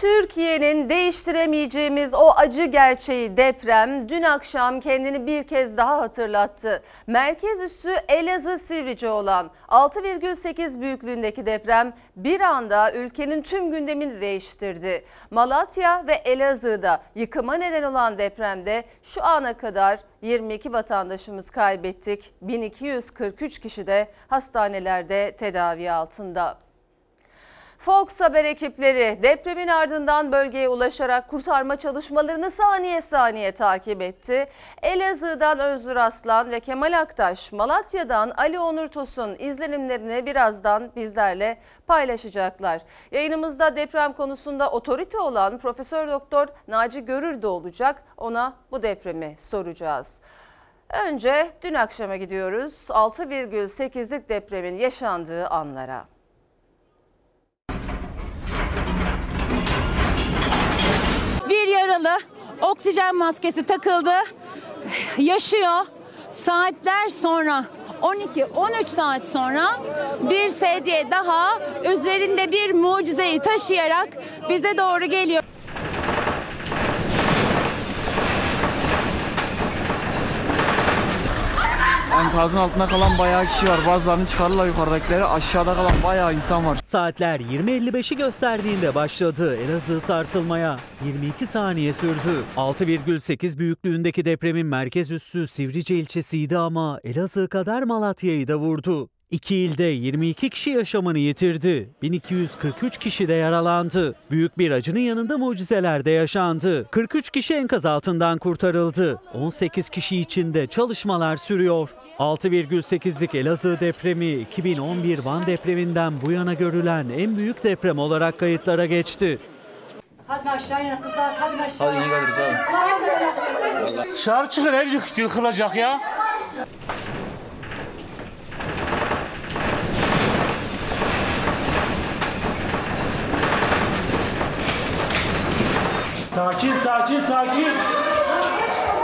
Türkiye'nin değiştiremeyeceğimiz o acı gerçeği deprem dün akşam kendini bir kez daha hatırlattı. Merkez üssü Elazığ Sivrice olan 6,8 büyüklüğündeki deprem bir anda ülkenin tüm gündemini değiştirdi. Malatya ve Elazığ'da yıkıma neden olan depremde şu ana kadar 22 vatandaşımız kaybettik. 1243 kişi de hastanelerde tedavi altında. Fox Haber ekipleri depremin ardından bölgeye ulaşarak kurtarma çalışmalarını saniye saniye takip etti. Elazığ'dan Özgür Aslan ve Kemal Aktaş, Malatya'dan Ali Onur Tosun izlenimlerini birazdan bizlerle paylaşacaklar. Yayınımızda deprem konusunda otorite olan Profesör Doktor Naci Görür de olacak. Ona bu depremi soracağız. Önce dün akşama gidiyoruz. 6,8'lik depremin yaşandığı anlara. Yaralı oksijen maskesi takıldı. Yaşıyor. Saatler sonra 12-13 saat sonra bir sedye daha üzerinde bir mucizeyi taşıyarak bize doğru geliyor. Enkazın altında kalan bayağı kişi var. Bazılarını çıkarırlar yukarıdakileri. Aşağıda kalan bayağı insan var. Saatler 20.55'i gösterdiğinde başladı Elazığ sarsılmaya. 22 saniye sürdü. 6,8 büyüklüğündeki depremin merkez üssü Sivrice ilçesiydi ama Elazığ kadar Malatya'yı da vurdu. İki ilde 22 kişi yaşamını yitirdi. 1243 kişi de yaralandı. Büyük bir acının yanında mucizeler de yaşandı. 43 kişi enkaz altından kurtarıldı. 18 kişi için de çalışmalar sürüyor. 6,8'lik Elazığ depremi 2011 Van depreminden bu yana görülen en büyük deprem olarak kayıtlara geçti. Hadi aşağı in kızlar hadi aşağı. Hadi iyi geliriz abi. Dışarı çıkın ev yık- yıkılacak ya. Sakin sakin sakin.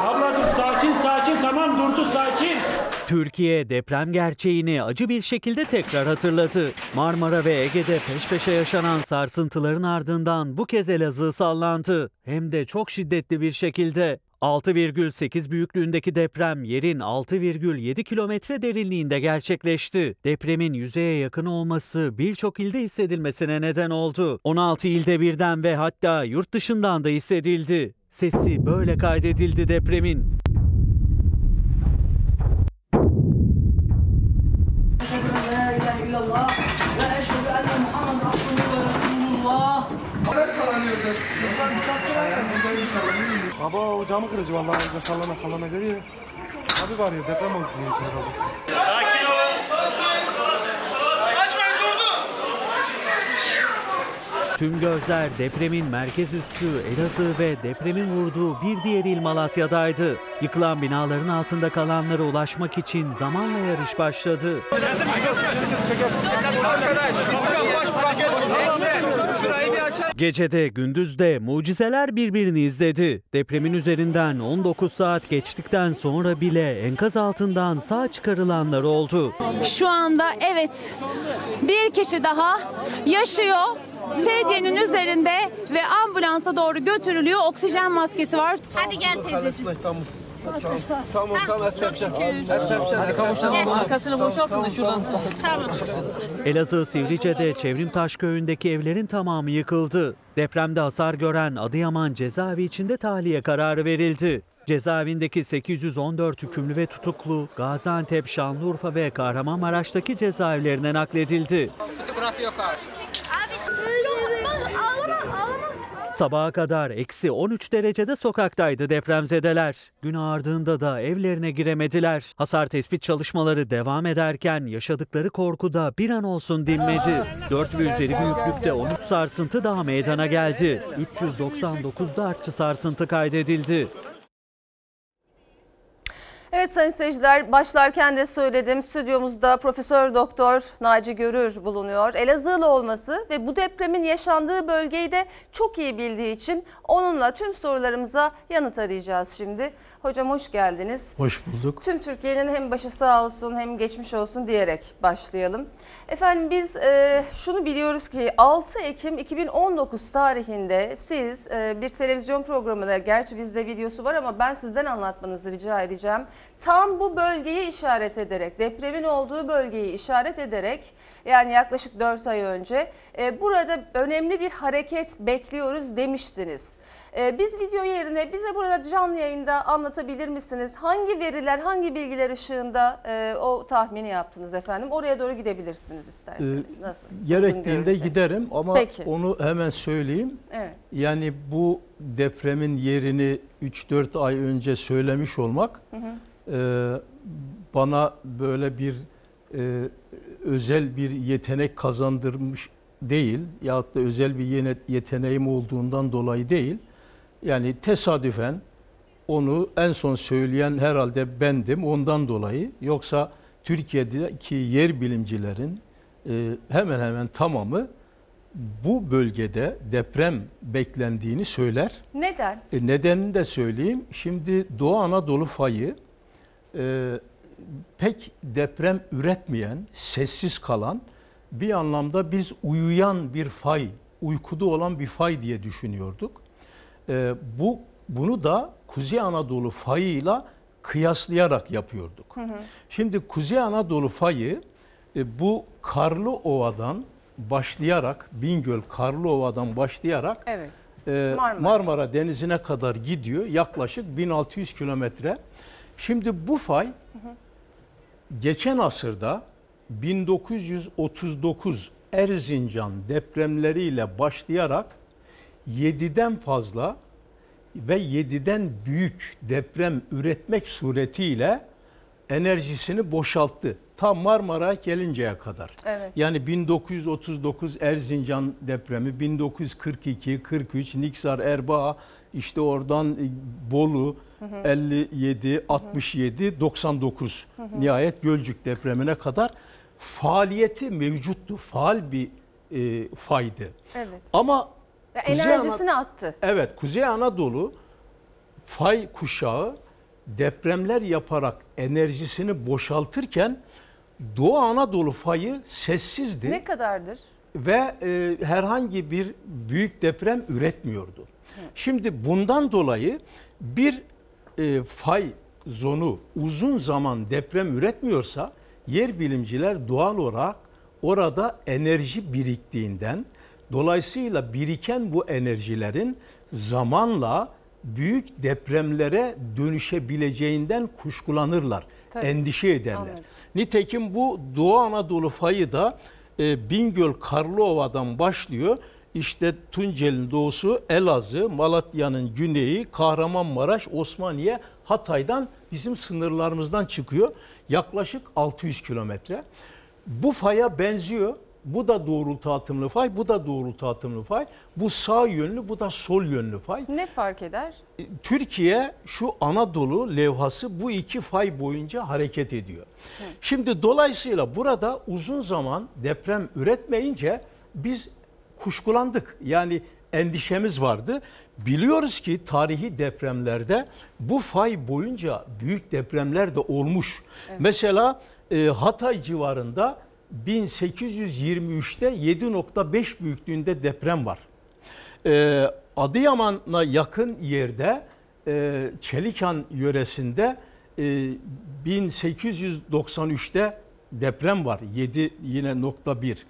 Ablacığım sakin sakin tamam durdu sakin. Türkiye deprem gerçeğini acı bir şekilde tekrar hatırladı. Marmara ve Ege'de peş peşe yaşanan sarsıntıların ardından bu kez Elazığ sallandı. Hem de çok şiddetli bir şekilde. 6,8 büyüklüğündeki deprem yerin 6,7 kilometre derinliğinde gerçekleşti. Depremin yüzeye yakın olması birçok ilde hissedilmesine neden oldu. 16 ilde birden ve hatta yurt dışından da hissedildi. Sesi böyle kaydedildi depremin. Baba o camı kırıcı vallahi sallana sallana geliyor. Abi var ya deprem oldu diye içeri kaldı. Tüm gözler depremin merkez üssü Elazığ ve depremin vurduğu bir diğer il Malatya'daydı. Yıkılan binaların altında kalanlara ulaşmak için zamanla yarış başladı. Gecede gündüzde mucizeler birbirini izledi. Depremin üzerinden 19 saat geçtikten sonra bile enkaz altından sağ çıkarılanlar oldu. Şu anda evet bir kişi daha yaşıyor. Sedyenin üzerinde ve ambulansa doğru götürülüyor. Oksijen maskesi var. Hadi gel teyzeciğim. Tamam tamam Çok şükür. Arkasını boşaltın da şuradan. Tamam. Elazığ Sivrice'de Çevrimtaş köyündeki evlerin tamamı yıkıldı. Depremde hasar gören Adıyaman cezaevi içinde tahliye kararı verildi. Cezaevindeki 814 hükümlü ve tutuklu Gaziantep, Şanlıurfa ve Kahramanmaraş'taki cezaevlerine nakledildi. Sabaha kadar eksi 13 derecede sokaktaydı depremzedeler. Gün ağardığında da evlerine giremediler. Hasar tespit çalışmaları devam ederken yaşadıkları korku da bir an olsun dinmedi. 4 ve üzeri büyüklükte 13 sarsıntı daha meydana geldi. 399'da artçı sarsıntı kaydedildi. Evet sayın seyirciler başlarken de söyledim stüdyomuzda Profesör Doktor Naci Görür bulunuyor. Elazığlı olması ve bu depremin yaşandığı bölgeyi de çok iyi bildiği için onunla tüm sorularımıza yanıt arayacağız şimdi. Hocam hoş geldiniz. Hoş bulduk. Tüm Türkiye'nin hem başı sağ olsun hem geçmiş olsun diyerek başlayalım. Efendim biz e, şunu biliyoruz ki 6 Ekim 2019 tarihinde siz e, bir televizyon programında gerçi bizde videosu var ama ben sizden anlatmanızı rica edeceğim. Tam bu bölgeyi işaret ederek depremin olduğu bölgeyi işaret ederek yani yaklaşık 4 ay önce e, burada önemli bir hareket bekliyoruz demiştiniz. Ee, Biz video yerine bize burada canlı yayında anlatabilir misiniz? Hangi veriler, hangi bilgiler ışığında e, o tahmini yaptınız efendim? Oraya doğru gidebilirsiniz isterseniz. Ee, Nasıl? Gerektiğinde giderim ama Peki. onu hemen söyleyeyim. Evet. Yani bu depremin yerini 3-4 ay önce söylemiş olmak e, bana böyle bir e, özel bir yetenek kazandırmış değil yahut da özel bir yeteneğim olduğundan dolayı değil. Yani tesadüfen onu en son söyleyen herhalde bendim ondan dolayı. Yoksa Türkiye'deki yer bilimcilerin e, hemen hemen tamamı bu bölgede deprem beklendiğini söyler. Neden? E, nedenini de söyleyeyim. Şimdi Doğu Anadolu fayı e, pek deprem üretmeyen, sessiz kalan bir anlamda biz uyuyan bir fay, uykuda olan bir fay diye düşünüyorduk. E, bu bunu da Kuzey Anadolu fayıyla kıyaslayarak yapıyorduk. Şimdi Kuzey Anadolu fayı e, bu Karlı Ova'dan başlayarak Bingöl Karlı Ova'dan başlayarak Evet. e, Marmara. Marmara. Denizine kadar gidiyor. Yaklaşık 1600 kilometre. Şimdi bu fay geçen asırda 1939 Erzincan depremleriyle başlayarak 7'den fazla ve 7'den büyük deprem üretmek suretiyle enerjisini boşalttı. Tam Marmara'ya gelinceye kadar. Evet. Yani 1939 Erzincan depremi, 1942, 43 Niksar, Erbaa, işte oradan e, Bolu, 57, 67, 99 nihayet Gölcük depremine kadar faaliyeti mevcuttu. Faal bir e, faydı. Evet. Ama Kuzey enerjisini attı. Evet, Kuzey Anadolu fay kuşağı depremler yaparak enerjisini boşaltırken Doğu Anadolu fayı sessizdi Ne kadardır? ve e, herhangi bir büyük deprem üretmiyordu. Şimdi bundan dolayı bir e, fay zonu uzun zaman deprem üretmiyorsa yer bilimciler doğal olarak orada enerji biriktiğinden dolayısıyla biriken bu enerjilerin zamanla büyük depremlere dönüşebileceğinden kuşkulanırlar, Tabii. endişe ederler. Anladım. Nitekim bu Doğu Anadolu fayı da e, Bingöl Karlıova'dan başlıyor. İşte Tunceli'nin doğusu, Elazığ, Malatya'nın güneyi, Kahramanmaraş, Osmaniye, Hatay'dan bizim sınırlarımızdan çıkıyor. Yaklaşık 600 kilometre. Bu faya benziyor. Bu da doğrultu atımlı fay, bu da doğrultu atımlı fay. Bu sağ yönlü, bu da sol yönlü fay. Ne fark eder? Türkiye şu Anadolu levhası bu iki fay boyunca hareket ediyor. Şimdi dolayısıyla burada uzun zaman deprem üretmeyince biz kuşkulandık. Yani endişemiz vardı. Biliyoruz ki tarihi depremlerde bu fay boyunca büyük depremler de olmuş. Mesela e, Hatay civarında 1823'te 7.5 büyüklüğünde deprem var. Ee, Adıyaman'a yakın yerde e, Çelikan yöresinde e, 1893'te deprem var. 7 yine nokta 1.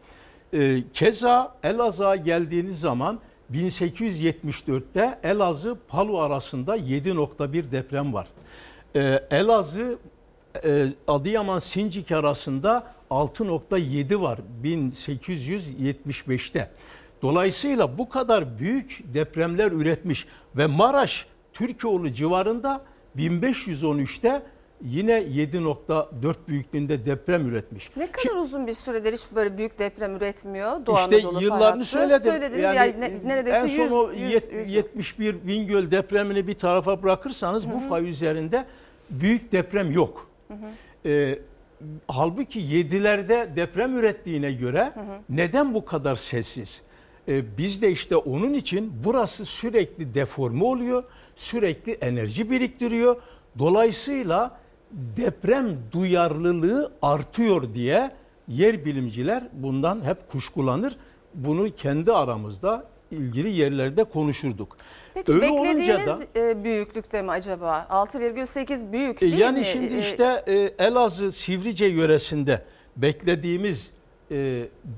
E, keza Elazığ'a geldiğiniz zaman 1874'te Elazığ Palu arasında 7.1 deprem var. E, Elazığ e, arasında 6.7 var 1875'te. Dolayısıyla bu kadar büyük depremler üretmiş ve Maraş Türkoğlu civarında 1513'te yine 7.4 büyüklüğünde deprem üretmiş. Ne kadar uzun bir süredir hiç böyle büyük deprem üretmiyor Doğu İşte Anadolu yıllarını söyledim. Söylediniz yani, ne- neredeyse en 100, son o 100, yet- 100 71 Bingöl depremini bir tarafa bırakırsanız bu fay üzerinde büyük deprem yok. Ee, halbuki 7'lerde deprem ürettiğine göre neden bu kadar sessiz? Ee, biz de işte onun için burası sürekli deforme oluyor, sürekli enerji biriktiriyor. Dolayısıyla deprem duyarlılığı artıyor diye yer bilimciler bundan hep kuşkulanır. Bunu kendi aramızda ilgili yerlerde konuşurduk. Peki Öyle beklediğiniz da- e, büyüklükte mi acaba? 6,8 büyük E, değil yani mi? şimdi E, işte Elazığ Sivrice yöresinde beklediğimiz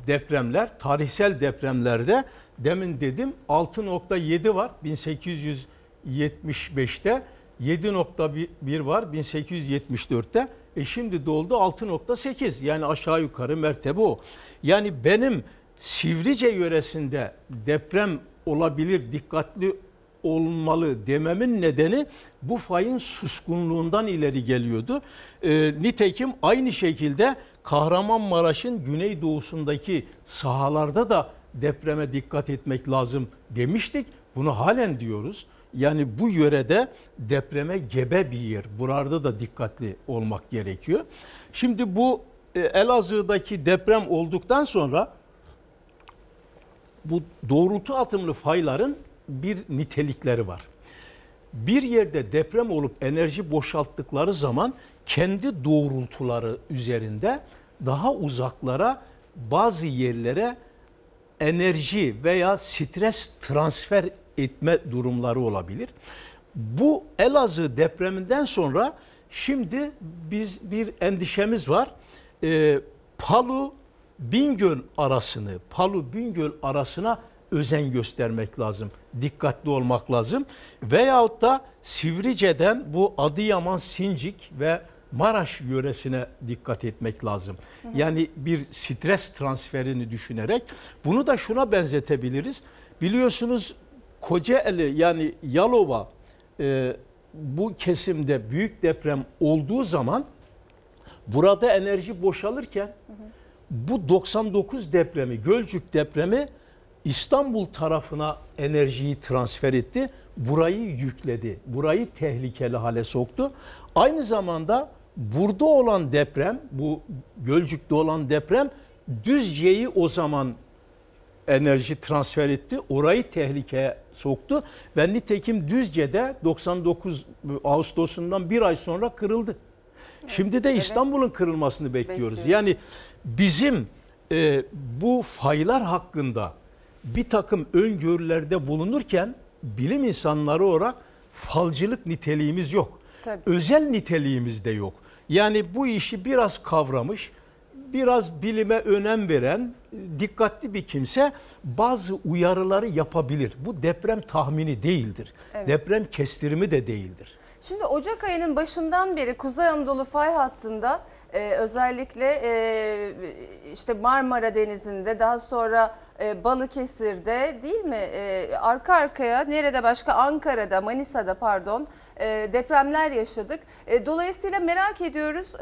depremler, tarihsel depremlerde demin dedim 6.7 var 1875'te, 7.1 var 1874'te. E şimdi doldu 6.8 yani aşağı yukarı mertebe o. Yani benim Sivrice yöresinde deprem olabilir, dikkatli olmalı dememin nedeni bu fayın suskunluğundan ileri geliyordu. Ee, nitekim aynı şekilde Kahramanmaraş'ın güneydoğusundaki sahalarda da depreme dikkat etmek lazım demiştik. Bunu halen diyoruz. Yani bu yörede depreme gebe bir yer. Burada da dikkatli olmak gerekiyor. Şimdi bu e, Elazığ'daki deprem olduktan sonra bu doğrultu atımlı fayların bir nitelikleri var. Bir yerde deprem olup enerji boşalttıkları zaman kendi doğrultuları üzerinde daha uzaklara bazı yerlere enerji veya stres transfer etme durumları olabilir. Bu Elazığ depreminden sonra şimdi biz bir endişemiz var. Ee, Palu Bingöl arasını, Palu Bingöl arasına özen göstermek lazım. Dikkatli olmak lazım. Veyahut da Sivrice'den bu Adıyaman, Sincik ve Maraş yöresine dikkat etmek lazım. Yani bir stres transferini düşünerek bunu da şuna benzetebiliriz. Biliyorsunuz Kocaeli yani Yalova e, bu kesimde büyük deprem olduğu zaman burada enerji boşalırken bu 99 depremi, Gölcük depremi İstanbul tarafına enerjiyi transfer etti. Burayı yükledi. Burayı tehlikeli hale soktu. Aynı zamanda burada olan deprem, bu Gölcük'te olan deprem Düzce'yi o zaman enerji transfer etti. Orayı tehlikeye soktu. Ve nitekim Düzce'de 99 Ağustos'undan bir ay sonra kırıldı. Şimdi de İstanbul'un kırılmasını bekliyoruz. Bekliyoruz. Yani bizim e, bu faylar hakkında bir takım öngörülerde bulunurken bilim insanları olarak falcılık niteliğimiz yok. Tabii. Özel niteliğimiz de yok. Yani bu işi biraz kavramış, biraz bilime önem veren, dikkatli bir kimse bazı uyarıları yapabilir. Bu deprem tahmini değildir. Evet. Deprem kestirimi de değildir. Şimdi Ocak ayının başından beri Kuzey Anadolu fay hattında e, özellikle e, işte Marmara Denizi'nde daha sonra e, Balıkesir'de değil mi E, arka arkaya nerede başka Ankara'da Manisa'da pardon e, depremler yaşadık. Dolayısıyla merak ediyoruz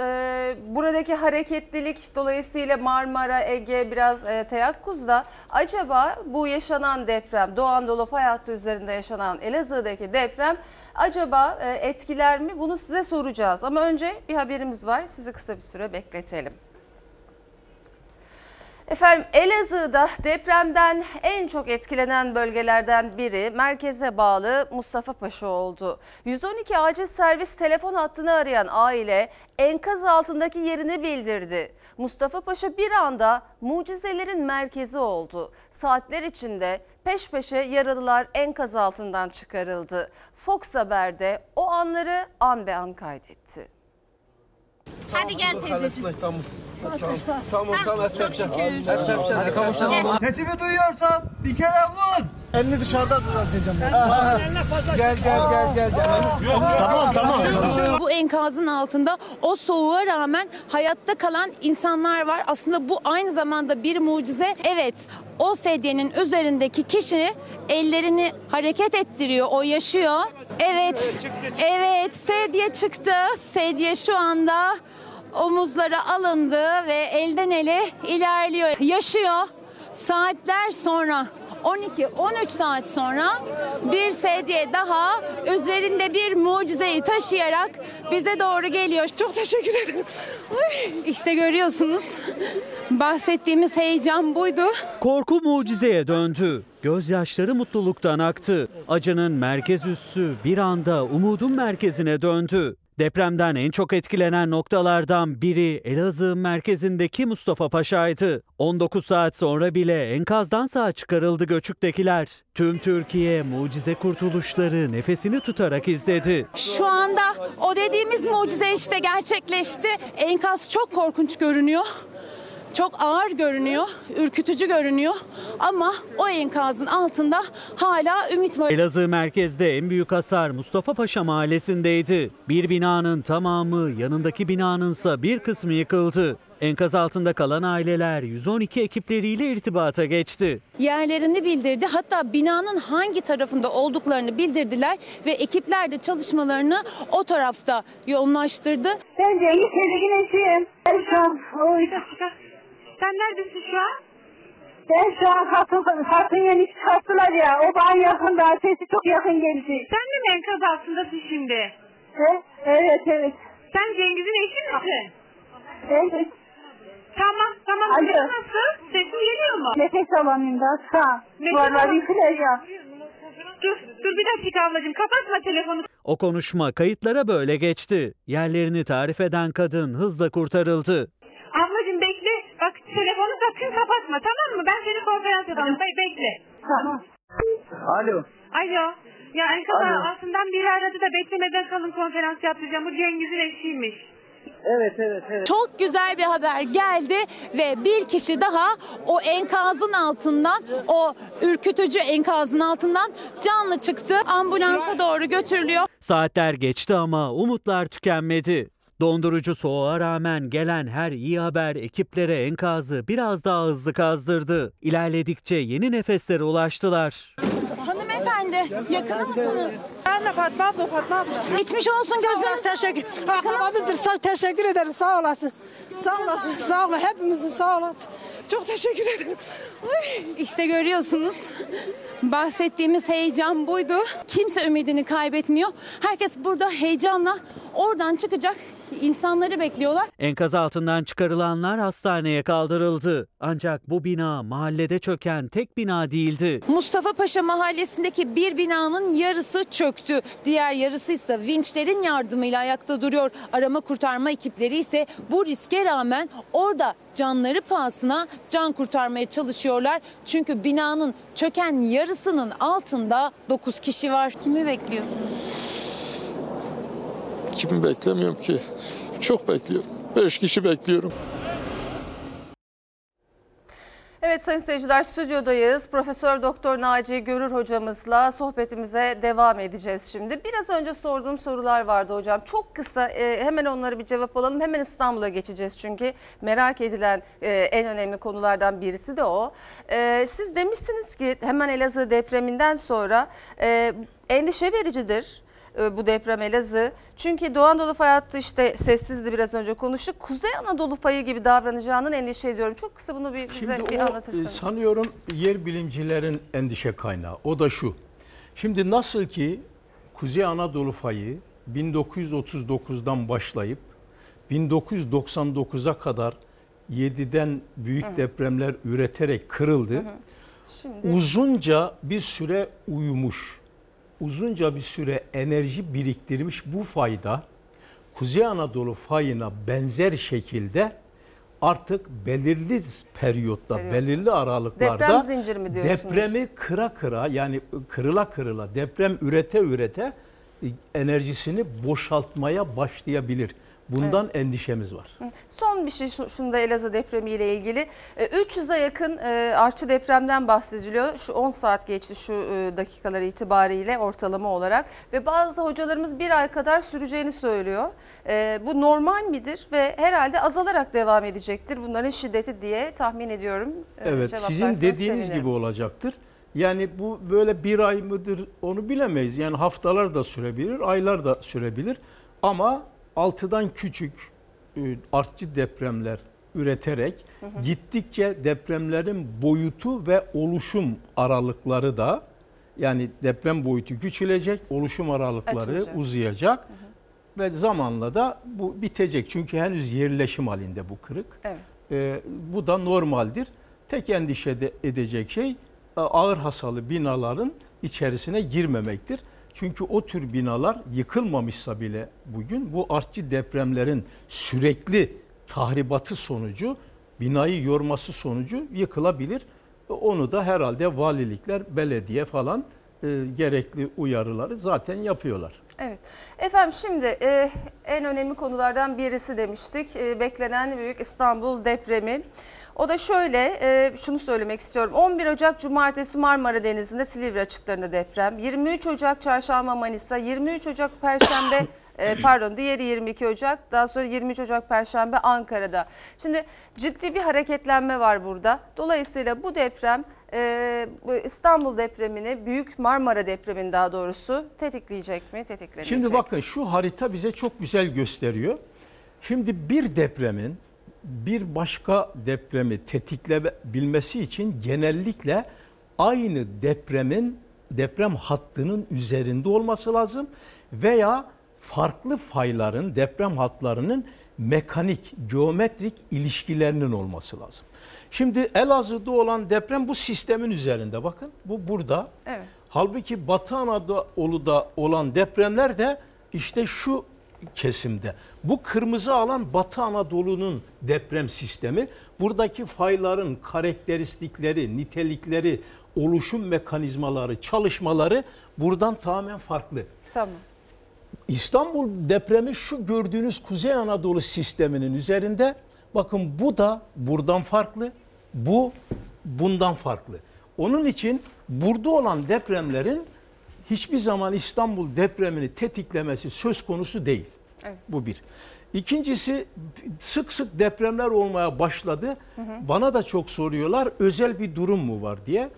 buradaki hareketlilik dolayısıyla Marmara, Ege biraz e, teyakkuzda acaba bu yaşanan deprem Doğu Anadolu fay üzerinde yaşanan Elazığ'daki deprem acaba etkiler mi? Bunu size soracağız. Ama önce bir haberimiz var. Sizi kısa bir süre bekletelim. Efendim Elazığ'da depremden en çok etkilenen bölgelerden biri merkeze bağlı Mustafa Paşa oldu. 112 acil servis telefon hattını arayan aile enkaz altındaki yerini bildirdi. Mustafa Paşa bir anda mucizelerin merkezi oldu. Saatler içinde peş peşe yaralılar enkaz altından çıkarıldı. Fox Haber'de o anları an be an kaydetti. Hadi gel teyzeciğim. Tamam. Tamam tamam Çok şükür. Hadi kavuşalım. Sesimi duyuyorsan bir kere vur. Elini dışarıda düzelteceğim. gel gel gel gel. Tamam tamam. Bu enkazın altında o soğuğa rağmen hayatta kalan insanlar var. Aslında bu aynı zamanda bir mucize. Evet o sedyenin üzerindeki kişi ellerini hareket ettiriyor. O yaşıyor. Evet. Evet sedye çıktı. Sedye şu anda omuzlara alındı ve elden ele ilerliyor. Yaşıyor. Saatler sonra 12-13 saat sonra bir sedye daha üzerinde bir mucizeyi taşıyarak bize doğru geliyor. Çok teşekkür ederim. Ay, İşte görüyorsunuz bahsettiğimiz heyecan buydu. Korku mucizeye döndü. Gözyaşları mutluluktan aktı. Acının merkez üssü bir anda umudun merkezine döndü. Depremden en çok etkilenen noktalardan biri Elazığ merkezindeki Mustafa Paşa'ydı. 19 saat sonra bile enkazdan sağ çıkarıldı göçüktekiler. Tüm Türkiye mucize kurtuluşları nefesini tutarak izledi. Şu anda o dediğimiz mucize işte gerçekleşti. Enkaz çok korkunç görünüyor. Çok ağır görünüyor, ürkütücü görünüyor ama o enkazın altında hala ümit var. Elazığ merkezde en büyük hasar Mustafa Paşa mahallesindeydi. Bir binanın tamamı, yanındaki binanınsa bir kısmı yıkıldı. Enkaz altında kalan aileler 112 ekipleriyle irtibata geçti. Yerlerini bildirdi. Hatta binanın hangi tarafında olduklarını bildirdiler ve ekipler de çalışmalarını o tarafta yoğunlaştırdı. Ben Cengiz Tezekin eşiyim. Ben. Oy. Sen neredesin şu an? Ben şu an hatun, hatun yeni çıkarttılar ya. O bana yakında. Sesi çok yakın geldi. Sen de mi enkaz altındasın şimdi? Evet, evet, evet. Sen Cengiz'in eşi misin? Evet. Tamam, tamam. Alo. Nasıl? Sesin geliyor mu? Nefes alamıyorum da sağ. Nefes Duvarlar yıkılacak. Dur, dur bir dakika ablacığım. Kapatma telefonu. O konuşma kayıtlara böyle geçti. Yerlerini tarif eden kadın hızla kurtarıldı. Ablacığım bekle. Bak telefonu sakın kapatma tamam mı? Ben seni konferans yapacağım. Be- bekle. Tamam. Alo. Alo. Ya enkaz Alo. altından biri aradı da beklemeden kalın konferans yapacağım. Bu Cengiz'in eşiymiş. Evet evet evet. Çok güzel bir haber geldi ve bir kişi daha o enkazın altından, o ürkütücü enkazın altından canlı çıktı. Ambulansa doğru götürülüyor. Saatler geçti ama umutlar tükenmedi. Dondurucu soğuğa rağmen gelen her iyi haber ekiplere enkazı biraz daha hızlı kazdırdı. İlerledikçe yeni nefeslere ulaştılar. Hanımefendi yakın mısınız? Ben de Fatma abla, Fatma abla. Geçmiş olsun gözünüz. Teşekkür. Akrabamızdır. Sağ, teşekkür ederim. Sağ olasın. Sağ olasın. Sağ olun. Hepimizin sağ olasın. Çok teşekkür ederim. Ay. İşte görüyorsunuz. Bahsettiğimiz heyecan buydu. Kimse ümidini kaybetmiyor. Herkes burada heyecanla oradan çıkacak insanları bekliyorlar. Enkaz altından çıkarılanlar hastaneye kaldırıldı. Ancak bu bina mahallede çöken tek bina değildi. Mustafa Paşa mahallesindeki bir binanın yarısı çöktü. Diğer yarısı ise vinçlerin yardımıyla ayakta duruyor. Arama kurtarma ekipleri ise bu riske rağmen orada canları pahasına can kurtarmaya çalışıyorlar. Çünkü binanın çöken yarısının altında 9 kişi var. Kimi bekliyor? Kimi beklemiyorum ki. Çok bekliyorum. Beş kişi bekliyorum. Evet sayın seyirciler stüdyodayız. Profesör Doktor Naci Görür hocamızla sohbetimize devam edeceğiz şimdi. Biraz önce sorduğum sorular vardı hocam. Çok kısa e, hemen onlara bir cevap alalım. Hemen İstanbul'a geçeceğiz çünkü merak edilen e, en önemli konulardan birisi de o. E, siz demişsiniz ki hemen Elazığ depreminden sonra endişe vericidir bu deprem Elazığ. Çünkü Doğu Anadolu fay hattı işte sessizdi biraz önce konuştuk. Kuzey Anadolu fayı gibi davranacağından endişe ediyorum. Çok kısa bunu bir bize Şimdi bir o, anlatırsanız. e, sanıyorum yer bilimcilerin endişe kaynağı. O da şu. Şimdi nasıl ki Kuzey Anadolu fayı 1939'dan başlayıp 1999'a kadar 7'den büyük depremler üreterek kırıldı. Şimdi Uzunca bir süre uyumuş. Uzunca bir süre enerji biriktirmiş bu fayda Kuzey Anadolu fayına benzer şekilde artık belirli periyotta, Periyot. belirli aralıklarda Deprem zinciri mi diyorsunuz? Depremi kıra kıra yani kırıla kırıla deprem ürete ürete e, enerjisini boşaltmaya başlayabilir. Bundan endişemiz var. son bir şey şu- şunu da Elazığ depremiyle ilgili. E, 300'e yakın e, artçı depremden bahsediliyor. Şu 10 saat geçti şu e, dakikalar itibariyle ortalama olarak. Ve bazı hocalarımız bir ay kadar süreceğini söylüyor. E, Bu normal midir ve herhalde azalarak devam edecektir bunların şiddeti diye tahmin ediyorum. Evet sizin dediğiniz sevinirim. gibi olacaktır. Yani bu böyle bir ay mıdır onu bilemeyiz. Yani haftalar da sürebilir, aylar da sürebilir. Ama altıdan küçük e, artçı depremler üreterek gittikçe depremlerin boyutu ve oluşum aralıkları da yani deprem boyutu küçülecek, oluşum aralıkları Açılacak. uzayacak ve zamanla da bu bitecek. Çünkü henüz yerleşim halinde bu kırık. Evet. E, bu da normaldir. Tek endişe de edecek şey e, ağır hasarlı binaların içerisine girmemektir. Çünkü o tür binalar yıkılmamışsa bile bugün bu artçı depremlerin sürekli tahribatı sonucu binayı yorması sonucu yıkılabilir. Onu da herhalde valilikler, belediye falan e, gerekli uyarıları zaten yapıyorlar. Evet. Efendim şimdi e, en önemli konulardan birisi demiştik. E, beklenen büyük İstanbul depremi. O da şöyle, e, şunu söylemek istiyorum. 11 Ocak Cumartesi Marmara Denizi'nde Silivri açıklarında deprem. 23 Ocak Çarşamba Manisa, 23 Ocak Perşembe e, pardon diğeri 22 Ocak daha sonra 23 Ocak Perşembe Ankara'da. Şimdi ciddi bir hareketlenme var burada. Dolayısıyla bu deprem e, bu İstanbul depremini Büyük Marmara depremini daha doğrusu tetikleyecek mi? Tetiklenecek. Şimdi bakın şu harita bize çok güzel gösteriyor. Şimdi bir depremin bir başka depremi tetikleyebilmesi için genellikle aynı depremin deprem hattının üzerinde olması lazım veya farklı fayların deprem hatlarının mekanik, geometrik ilişkilerinin olması lazım. Şimdi Elazığ'da olan deprem bu sistemin üzerinde bakın. Bu burada. Evet. Halbuki Batı Anadolu'da olan depremler de işte şu kesimde. Bu kırmızı alan Batı Anadolu'nun deprem sistemi. Buradaki fayların karakteristikleri, nitelikleri, oluşum mekanizmaları, çalışmaları buradan tamamen farklı. Tamam. İstanbul depremi şu gördüğünüz Kuzey Anadolu sisteminin üzerinde. Bakın bu da buradan farklı. Bu bundan farklı. Onun için burada olan depremlerin hiçbir zaman İstanbul depremini tetiklemesi söz konusu değil. Evet. Bu bir. İkincisi sık sık depremler olmaya başladı. Bana da çok soruyorlar özel bir durum mu var diye.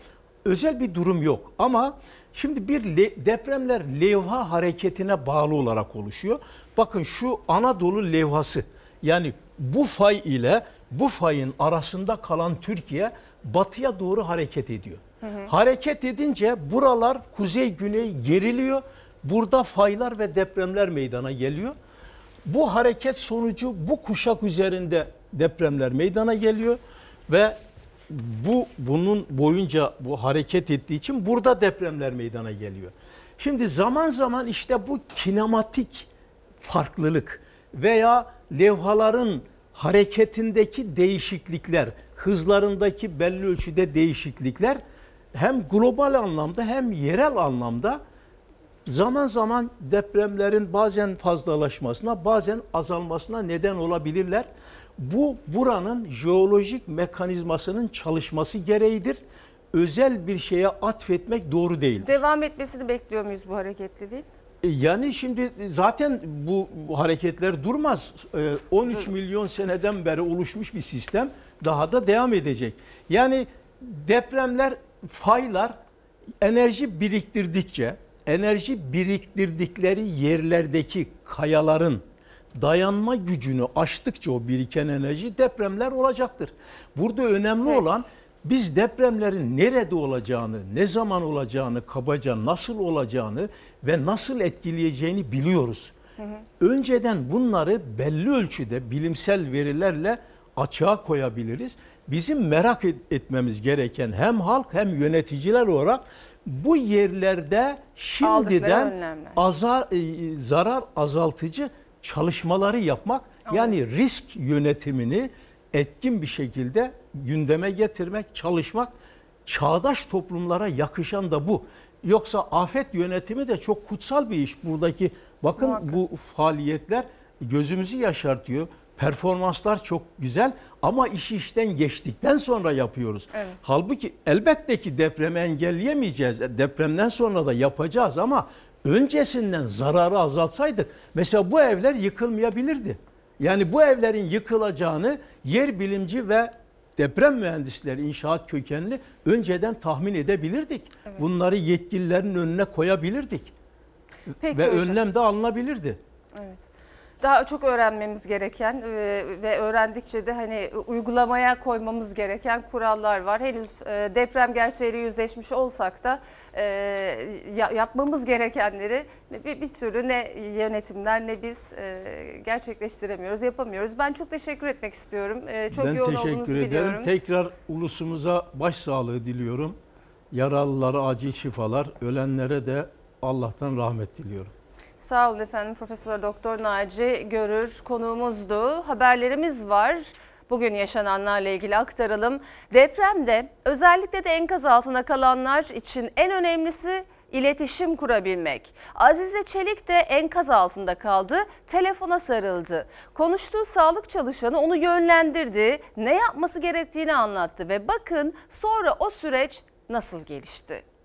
Özel bir durum yok ama şimdi bir le- depremler levha hareketine bağlı olarak oluşuyor. Bakın şu Anadolu levhası yani bu fay ile bu fayın arasında kalan Türkiye batıya doğru hareket ediyor. Hareket edince buralar kuzey güney geriliyor. Burada faylar ve depremler meydana geliyor. Bu hareket sonucu bu kuşak üzerinde depremler meydana geliyor ve bu bunun boyunca bu hareket ettiği için burada depremler meydana geliyor. Şimdi zaman zaman işte bu kinematik farklılık veya levhaların hareketindeki değişiklikler, hızlarındaki belli ölçüde değişiklikler hem global anlamda hem yerel anlamda zaman zaman depremlerin bazen fazlalaşmasına bazen azalmasına neden olabilirler. Bu buranın jeolojik mekanizmasının çalışması gereğidir. Özel bir şeye atfetmek doğru değildir. Devam etmesini bekliyor muyuz bu hareketliliğin? E, Yani şimdi zaten bu hareketler durmaz. E, 13 milyon seneden beri oluşmuş bir sistem daha da devam edecek. Yani depremler, faylar enerji biriktirdikçe, enerji biriktirdikleri yerlerdeki kayaların dayanma gücünü aştıkça o biriken enerji depremler olacaktır. Burada önemli olan biz depremlerin nerede olacağını, ne zaman olacağını, kabaca nasıl olacağını ve nasıl etkileyeceğini biliyoruz. Önceden bunları belli ölçüde bilimsel verilerle açığa koyabiliriz. Bizim merak et- etmemiz gereken hem halk hem yöneticiler olarak bu yerlerde şimdiden azar, e, zarar azaltıcı çalışmaları yapmak yani risk yönetimini etkin bir şekilde gündeme getirmek, çalışmak çağdaş toplumlara yakışan da bu. Yoksa afet yönetimi de çok kutsal bir iş. Buradaki bakın Muhakkak. bu faaliyetler gözümüzü yaşartıyor. Performanslar çok güzel ama işi işten geçtikten sonra yapıyoruz. Evet. Halbuki elbette ki depremi engelleyemeyeceğiz. E, Depremden sonra da yapacağız ama öncesinden zararı azaltsaydık mesela bu evler yıkılmayabilirdi. Yani bu evlerin yıkılacağını yer bilimci ve deprem mühendisleri inşaat kökenli önceden tahmin edebilirdik. Bunları yetkililerin önüne koyabilirdik. Peki ve hocam. önlem de alınabilirdi. Evet. Daha çok öğrenmemiz gereken e, ve öğrendikçe de hani uygulamaya koymamız gereken kurallar var. Henüz e, deprem gerçeğiyle yüzleşmiş olsak da e, ya- yapmamız gerekenleri bir, türlü ne yönetimler ne biz gerçekleştiremiyoruz, yapamıyoruz. Ben çok teşekkür etmek istiyorum. Çok ben yoğun teşekkür ederim. biliyorum. Tekrar ulusumuza başsağlığı diliyorum. Yaralılara acil şifalar, ölenlere de Allah'tan rahmet diliyorum. Sağ olun efendim Profesör Doktor Naci Görür konuğumuzdu. Haberlerimiz var. Bugün yaşananlarla ilgili aktaralım. Depremde özellikle de enkaz altına kalanlar için en önemlisi iletişim kurabilmek. Azize Çelik de enkaz altında kaldı, telefona sarıldı. Konuştuğu sağlık çalışanı onu yönlendirdi, ne yapması gerektiğini anlattı ve bakın sonra o süreç nasıl gelişti.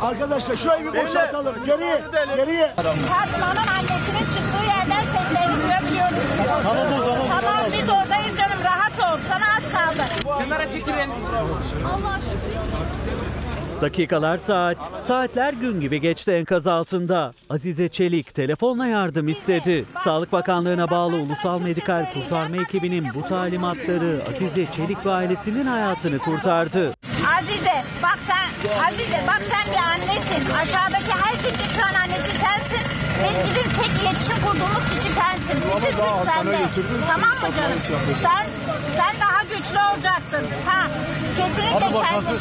Arkadaşlar şurayı bir boşaltalım. Geriye, geriye. Fatma'nın annesinin çıktığı yerden seslerini duyabiliyoruz. Tamam o zaman. Tamam biz oradayız canım rahat ol. Sana az kaldı. Kenara çekilin. Allah şükür. Dakikalar saat, saatler gün gibi geçti enkaz altında. Azize Çelik telefonla yardım istedi. Sağlık Bakanlığı'na bağlı Ulusal Medikal Kurtarma ekibinin bu talimatları Azize Çelik ve ailesinin hayatını kurtardı. Azize bak sen Azize bak sen bir annesin. Aşağıdaki herkesin şu an annesi sensin. Ve bizim tek iletişim kurduğumuz kişi sensin. Bütün güç sende. Tamam mı canım? Sen sen daha güçlü olacaksın. Ha kesinlikle kendin.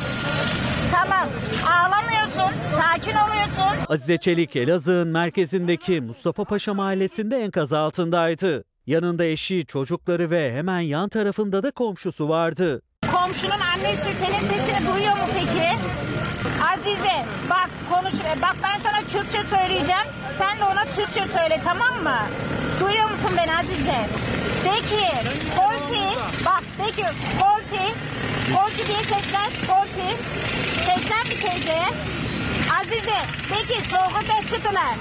Tamam. Ağlamıyorsun. Sakin oluyorsun. Azize Çelik Elazığ'ın merkezindeki Mustafa Paşa mahallesinde enkaz altındaydı. Yanında eşi, çocukları ve hemen yan tarafında da komşusu vardı. Komşunun annesi senin sesini duyuyor mu peki? Azize bak konuş e, bak ben sana Türkçe söyleyeceğim. Sen de ona Türkçe söyle tamam mı? Duyuyor musun beni Azize? De ki Kolti bak de ki Kolti Kolti diye seslen Kolti Seslen bir teyzeye. Azize de ki soğuk çıtılar.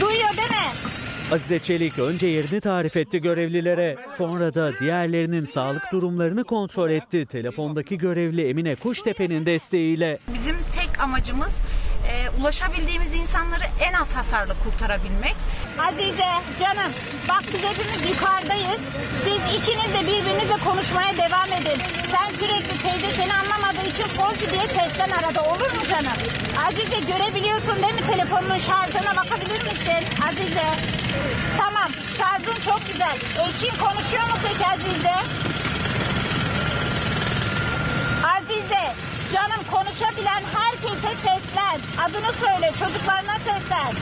Duyuyor değil mi? Azize Çelik önce yerini tarif etti görevlilere. Sonra da diğerlerinin sağlık durumlarını kontrol etti. Telefondaki görevli Emine Kuştepe'nin desteğiyle. Bizim tek amacımız e, ulaşabildiğimiz insanları en az hasarla kurtarabilmek. Azize canım bak biz hepimiz yukarıdayız. Siz ikiniz de birbirinizle konuşmaya devam edin. Sen sürekli teyze seni anlamadığı için Fonsi diye sesten arada olur mu canım? Azize görebiliyorsun değil mi telefonun şarjına bakabilir misin? Azize. Tamam şarjın çok güzel. Eşin konuşuyor mu peki Azize? Azize canım konuşabilen herkese seslen. Adını söyle çocuklarına seslen.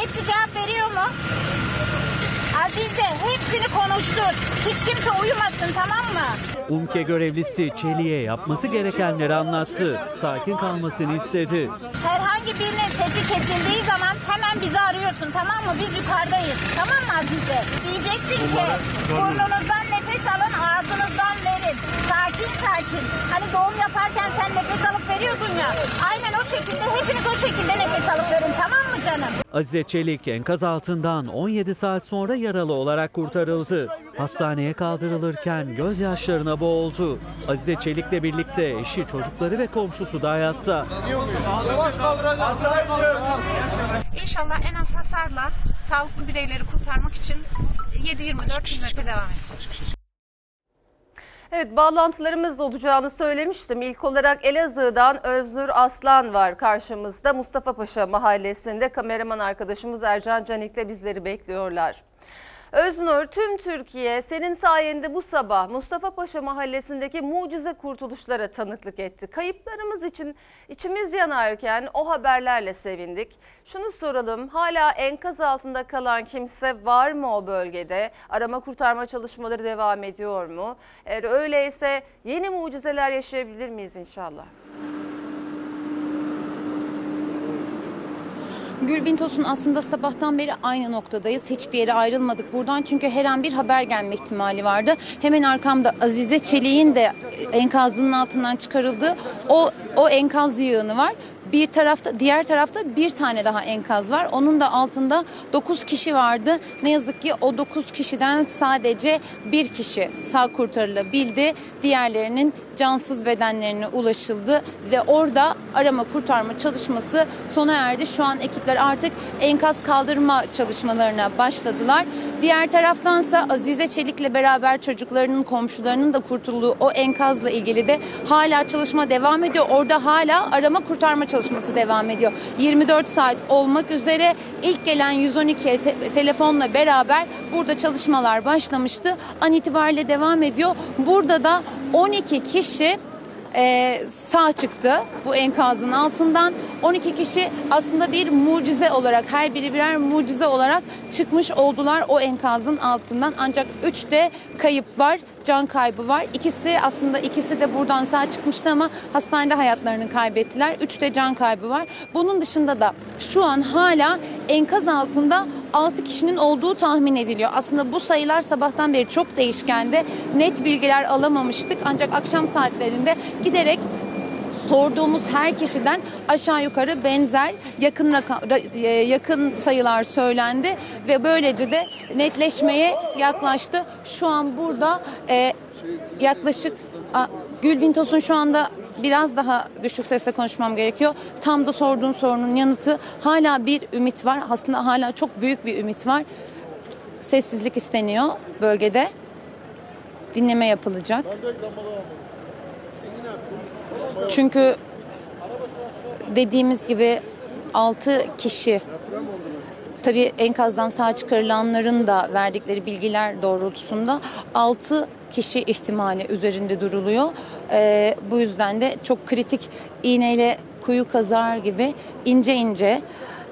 Hepsi cevap veriyor mu? Azize hepsini konuştur. Hiç kimse uyumasın tamam mı? UMKE görevlisi Çelik'e yapması gerekenleri anlattı. Sakin kalmasını istedi. Herhangi birinin sesi kesildiği zaman hemen bizi arıyorsun tamam mı? Biz yukarıdayız. Tamam mı Azize? Diyeceksin ki burnunuzdan nefes alın ağzınızdan verin. Sakin sakin. Hani doğum yaparken sen nefes alıp veriyordun ya. Aynen o şekilde hepiniz o şekilde nefes alıp verin tamam mı canım? Azize Çelik enkaz altından 17 saat sonra yaralı olarak kurtarıldı. Hastaneye kaldırılırken gözyaşlarına boğuldu. Azize Çelik'le birlikte eşi, çocukları ve komşusu da hayatta. İnşallah en az hasarla sağlıklı bireyleri kurtarmak için 7-24 hizmete devam edeceğiz. Evet bağlantılarımız olacağını söylemiştim. İlk olarak Elazığ'dan Öznur Aslan var karşımızda. Mustafa Paşa mahallesinde kameraman arkadaşımız Ercan Canik'le bizleri bekliyorlar. Öznur, tüm Türkiye senin sayende bu sabah Mustafa Paşa mahallesindeki mucize kurtuluşlara tanıklık etti. Kayıplarımız için içimiz yanarken o haberlerle sevindik. Şunu soralım, hala enkaz altında kalan kimse var mı o bölgede? Arama kurtarma çalışmaları devam ediyor mu? Eğer öyleyse yeni mucizeler yaşayabilir miyiz inşallah? Gülbin Tosun aslında sabahtan beri aynı noktadayız. Hiçbir yere ayrılmadık buradan çünkü her an bir haber gelme ihtimali vardı. Hemen arkamda Azize Çelik'in de enkazının altından çıkarıldığı o o enkaz yığını var. Bir tarafta diğer tarafta bir tane daha enkaz var. Onun da altında 9 kişi vardı. Ne yazık ki o 9 kişiden sadece bir kişi sağ kurtarılabildi. Diğerlerinin cansız bedenlerine ulaşıldı ve orada arama kurtarma çalışması sona erdi. Şu an ekipler artık enkaz kaldırma çalışmalarına başladılar. Diğer taraftansa Azize Çelik'le beraber çocuklarının komşularının da kurtulduğu o enkazla ilgili de hala çalışma devam ediyor. Orada hala arama kurtarma çalışması devam ediyor. 24 saat olmak üzere ilk gelen 112'ye te- telefonla beraber burada çalışmalar başlamıştı. An itibariyle devam ediyor. Burada da 12 kişi e, sağ çıktı bu enkazın altından. 12 kişi aslında bir mucize olarak her biri birer mucize olarak çıkmış oldular o enkazın altından. Ancak 3 de kayıp var, can kaybı var. İkisi aslında ikisi de buradan sağ çıkmıştı ama hastanede hayatlarını kaybettiler. 3 de can kaybı var. Bunun dışında da şu an hala enkaz altında 6 kişinin olduğu tahmin ediliyor. Aslında bu sayılar sabahtan beri çok değişkendi. Net bilgiler alamamıştık ancak akşam saatlerinde giderek sorduğumuz her kişiden aşağı yukarı benzer yakın e, yakın sayılar söylendi ve böylece de netleşmeye yaklaştı. Şu an burada e, yaklaşık a, Gülbin Tosun şu anda biraz daha düşük sesle konuşmam gerekiyor. Tam da sorduğum sorunun yanıtı hala bir ümit var. Aslında hala çok büyük bir ümit var. Sessizlik isteniyor bölgede. Dinleme yapılacak. Çünkü dediğimiz gibi 6 kişi tabii enkazdan sağ çıkarılanların da verdikleri bilgiler doğrultusunda 6 kişi ihtimali üzerinde duruluyor. Ee, bu yüzden de çok kritik iğneyle kuyu kazar gibi ince ince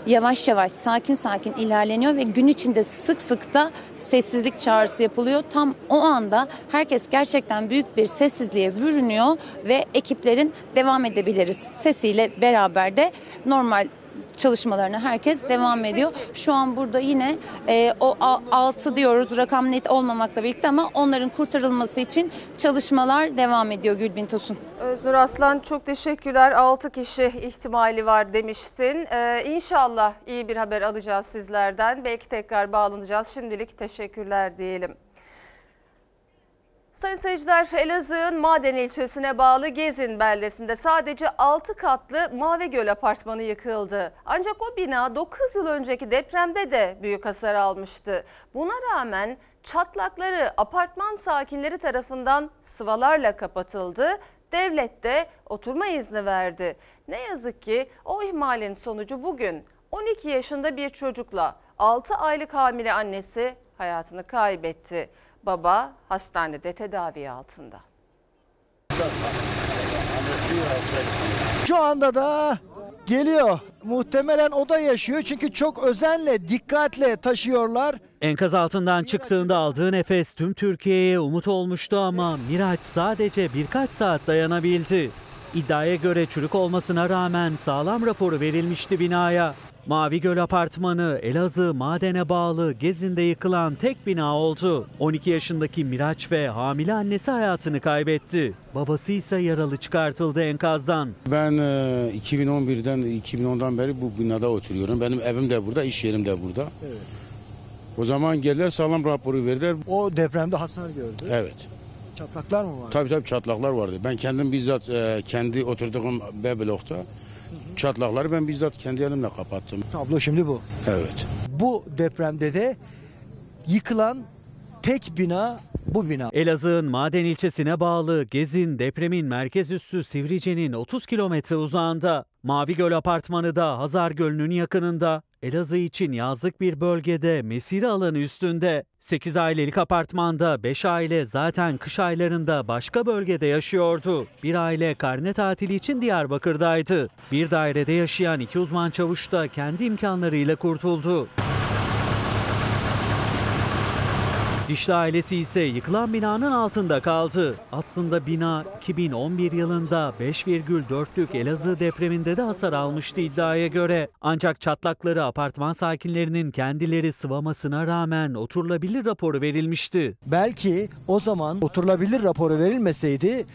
yavaş yavaş sakin sakin ilerleniyor ve gün içinde sık sık da sessizlik çağrısı yapılıyor. Tam o anda herkes gerçekten büyük bir sessizliğe bürünüyor ve ekiplerin devam edebiliriz sesiyle beraber de normal çalışmalarına herkes devam ediyor. Şu an burada yine e, o 6 diyoruz rakam net olmamakla birlikte ama onların kurtarılması için çalışmalar devam ediyor Gülbin Tosun. Özgür Aslan çok teşekkürler. 6 kişi ihtimali var demiştin. Ee, inşallah iyi bir haber alacağız sizlerden. Belki tekrar bağlanacağız. Şimdilik teşekkürler diyelim. Sayın seyirciler Elazığ'ın Maden ilçesine bağlı Gezin beldesinde sadece 6 katlı Mavi Göl apartmanı yıkıldı. Ancak o bina 9 yıl önceki depremde de büyük hasar almıştı. Buna rağmen çatlakları apartman sakinleri tarafından sıvalarla kapatıldı. Devlet de oturma izni verdi. Ne yazık ki o ihmalin sonucu bugün 12 yaşında bir çocukla 6 aylık hamile annesi hayatını kaybetti. Baba hastanede tedavi altında. Şu anda da geliyor. Muhtemelen o da yaşıyor çünkü çok özenle, dikkatle taşıyorlar. Enkaz altından çıktığında aldığı nefes tüm Türkiye'ye umut olmuştu ama Miraç sadece birkaç saat dayanabildi. İddiaya göre çürük olmasına rağmen sağlam raporu verilmişti binaya. Mavi Göl Apartmanı Elazığ madene bağlı Gezin'de yıkılan tek bina oldu. 12 yaşındaki Miraç ve hamile annesi hayatını kaybetti. Babası ise yaralı çıkartıldı enkazdan. Ben e, 2011'den 2010'dan beri bu binada oturuyorum. Benim evim de burada, iş yerim de burada. O zaman geldiler sağlam raporu verdiler. O depremde hasar gördü. Evet. Çatlaklar mı var? Tabii tabii çatlaklar vardı. Ben kendim bizzat e, kendi oturduğum B blokta çatlakları ben bizzat kendi elimle kapattım. Tablo şimdi bu. Evet. Bu depremde de yıkılan tek bina bu bina. Elazığ'ın Maden ilçesine bağlı Gezin depremin merkez üssü Sivrice'nin 30 kilometre uzağında. Mavi Göl Apartmanı da Hazar Gölü'nün yakınında. Elazığ için yazlık bir bölgede mesire alanı üstünde. 8 ailelik apartmanda 5 aile zaten kış aylarında başka bölgede yaşıyordu. Bir aile karne tatili için Diyarbakır'daydı. Bir dairede yaşayan iki uzman çavuş da kendi imkanlarıyla kurtuldu. Dişli ailesi ise yıkılan binanın altında kaldı. Aslında bina 2011 yılında 5,4'lük Elazığ depreminde de hasar almıştı iddiaya göre. Ancak çatlakları apartman sakinlerinin kendileri sıvamasına rağmen oturulabilir raporu verilmişti. Belki o zaman oturulabilir raporu verilmeseydi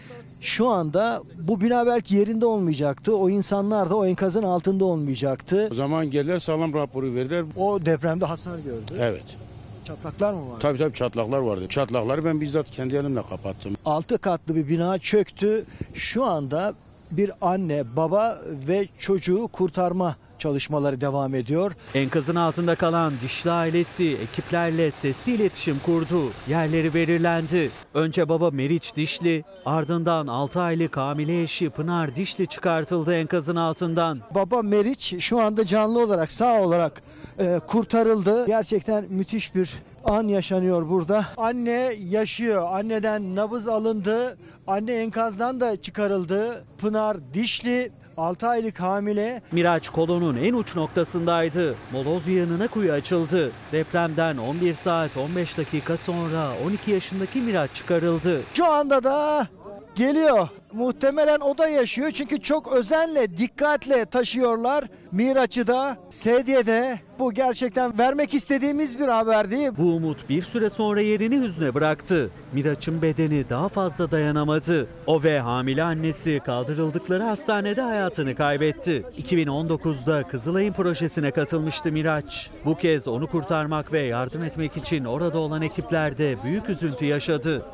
şu anda bu bina belki yerinde olmayacaktı. O insanlar da o enkazın altında olmayacaktı. O zaman geldiler sağlam raporu verdiler. O depremde hasar gördü. Evet. Çatlaklar mı var? Tabii tabii çatlaklar vardı. Çatlakları ben bizzat kendi elimle kapattım. 6 katlı bir bina çöktü. Şu anda bir anne, baba ve çocuğu kurtarma çalışmaları devam ediyor. Enkazın altında kalan Dişli ailesi ekiplerle sesli iletişim kurdu. Yerleri belirlendi. Önce baba Meriç Dişli, ardından 6 aylık hamile eşi Pınar Dişli çıkartıldı enkazın altından. Baba Meriç şu anda canlı olarak, sağ olarak e, kurtarıldı. Gerçekten müthiş bir an yaşanıyor burada. Anne yaşıyor. Anneden nabız alındı. Anne enkazdan da çıkarıldı. Pınar Dişli 6 aylık hamile. Miraç kolonun en uç noktasındaydı. Moloz yığınına kuyu açıldı. Depremden 11 saat 15 dakika sonra 12 yaşındaki Miraç çıkarıldı. Şu anda da geliyor. Muhtemelen o da yaşıyor çünkü çok özenle, dikkatle taşıyorlar. Miraç'ı da, Sedye'de. Bu gerçekten vermek istediğimiz bir haber değil. Bu umut bir süre sonra yerini hüzne bıraktı. Miraç'ın bedeni daha fazla dayanamadı. O ve hamile annesi kaldırıldıkları hastanede hayatını kaybetti. 2019'da Kızılay'ın projesine katılmıştı Miraç. Bu kez onu kurtarmak ve yardım etmek için orada olan ekipler de büyük üzüntü yaşadı.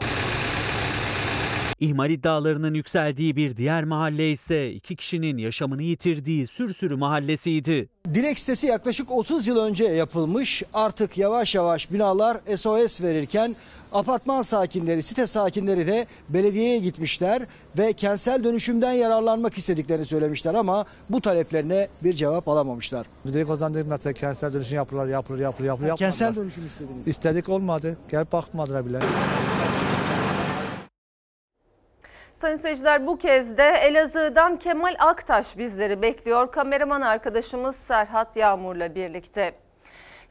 İhmal iddialarının yükseldiği bir diğer mahalle ise iki kişinin yaşamını yitirdiği Sürsürü mahallesiydi. Dilek sitesi yaklaşık 30 yıl önce yapılmış. Artık yavaş yavaş binalar SOS verirken apartman sakinleri, site sakinleri de belediyeye gitmişler ve kentsel dönüşümden yararlanmak istediklerini söylemişler ama bu taleplerine bir cevap alamamışlar. Direkt kazandık mesela kentsel dönüşüm yapılır, yapılır, yapılır, yapılır. Kentsel dönüşüm istediniz. İstedik olmadı. Gelip bakmadılar bile. Sayın seyirciler bu kez de Elazığ'dan Kemal Aktaş bizleri bekliyor. Kameraman arkadaşımız Serhat Yağmur'la birlikte.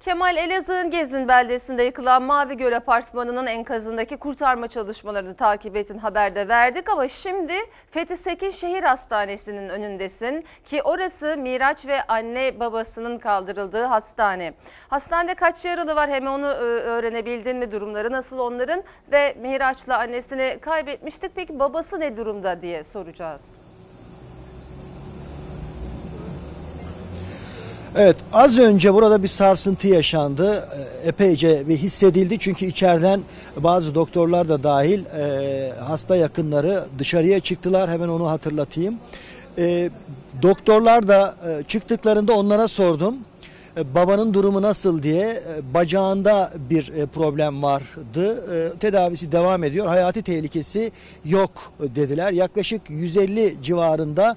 Kemal Elazığ'ın Gezin beldesinde yıkılan Mavi Göl Apartmanı'nın enkazındaki kurtarma çalışmalarını takip ettin haberde verdik ama şimdi Fethi Sekin Şehir Hastanesi'nin önündesin ki orası Miraç ve anne babasının kaldırıldığı hastane. Hastanede kaç yaralı var hem onu e, öğrenebildin mi durumları nasıl onların ve Miraç'la annesini kaybetmiştik peki babası ne durumda diye soracağız. Evet az önce burada bir sarsıntı yaşandı. Ee, Epeyce bir hissedildi çünkü içeriden bazı doktorlar da dahil e, hasta yakınları dışarıya çıktılar. Hemen onu hatırlatayım. E, doktorlar da e, çıktıklarında onlara sordum. E, Babanın durumu nasıl diye e, bacağında bir e, problem vardı. Tedavisi devam ediyor. Hayati tehlikesi yok dediler. Yaklaşık 150 civarında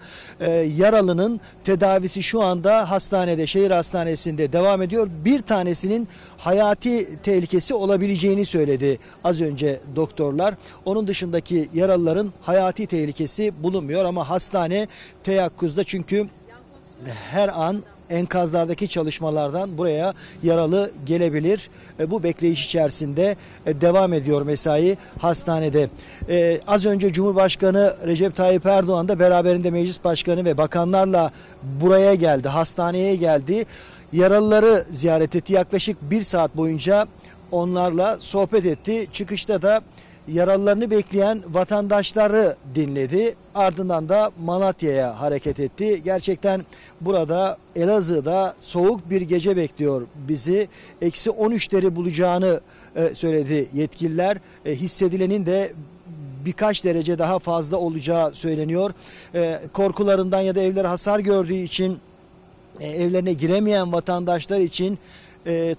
yaralının tedavisi şu anda hastanede, şehir hastanesinde devam ediyor. Bir tanesinin hayati tehlikesi olabileceğini söyledi az önce doktorlar. Onun dışındaki yaralıların hayati tehlikesi bulunmuyor ama hastane teyakkuzda çünkü her an enkazlardaki çalışmalardan buraya yaralı gelebilir. E, bu bekleyiş içerisinde e, devam ediyor mesai hastanede. E, az önce Cumhurbaşkanı Recep Tayyip Erdoğan da beraberinde meclis başkanı ve bakanlarla buraya geldi, hastaneye geldi. Yaralıları ziyaret etti. Yaklaşık bir saat boyunca onlarla sohbet etti. Çıkışta da yaralılarını bekleyen vatandaşları dinledi. Ardından da Malatya'ya hareket etti. Gerçekten burada Elazığ'da soğuk bir gece bekliyor bizi. Eksi 13'leri bulacağını e, söyledi yetkililer. E, hissedilenin de birkaç derece daha fazla olacağı söyleniyor. E, korkularından ya da evleri hasar gördüğü için evlerine giremeyen vatandaşlar için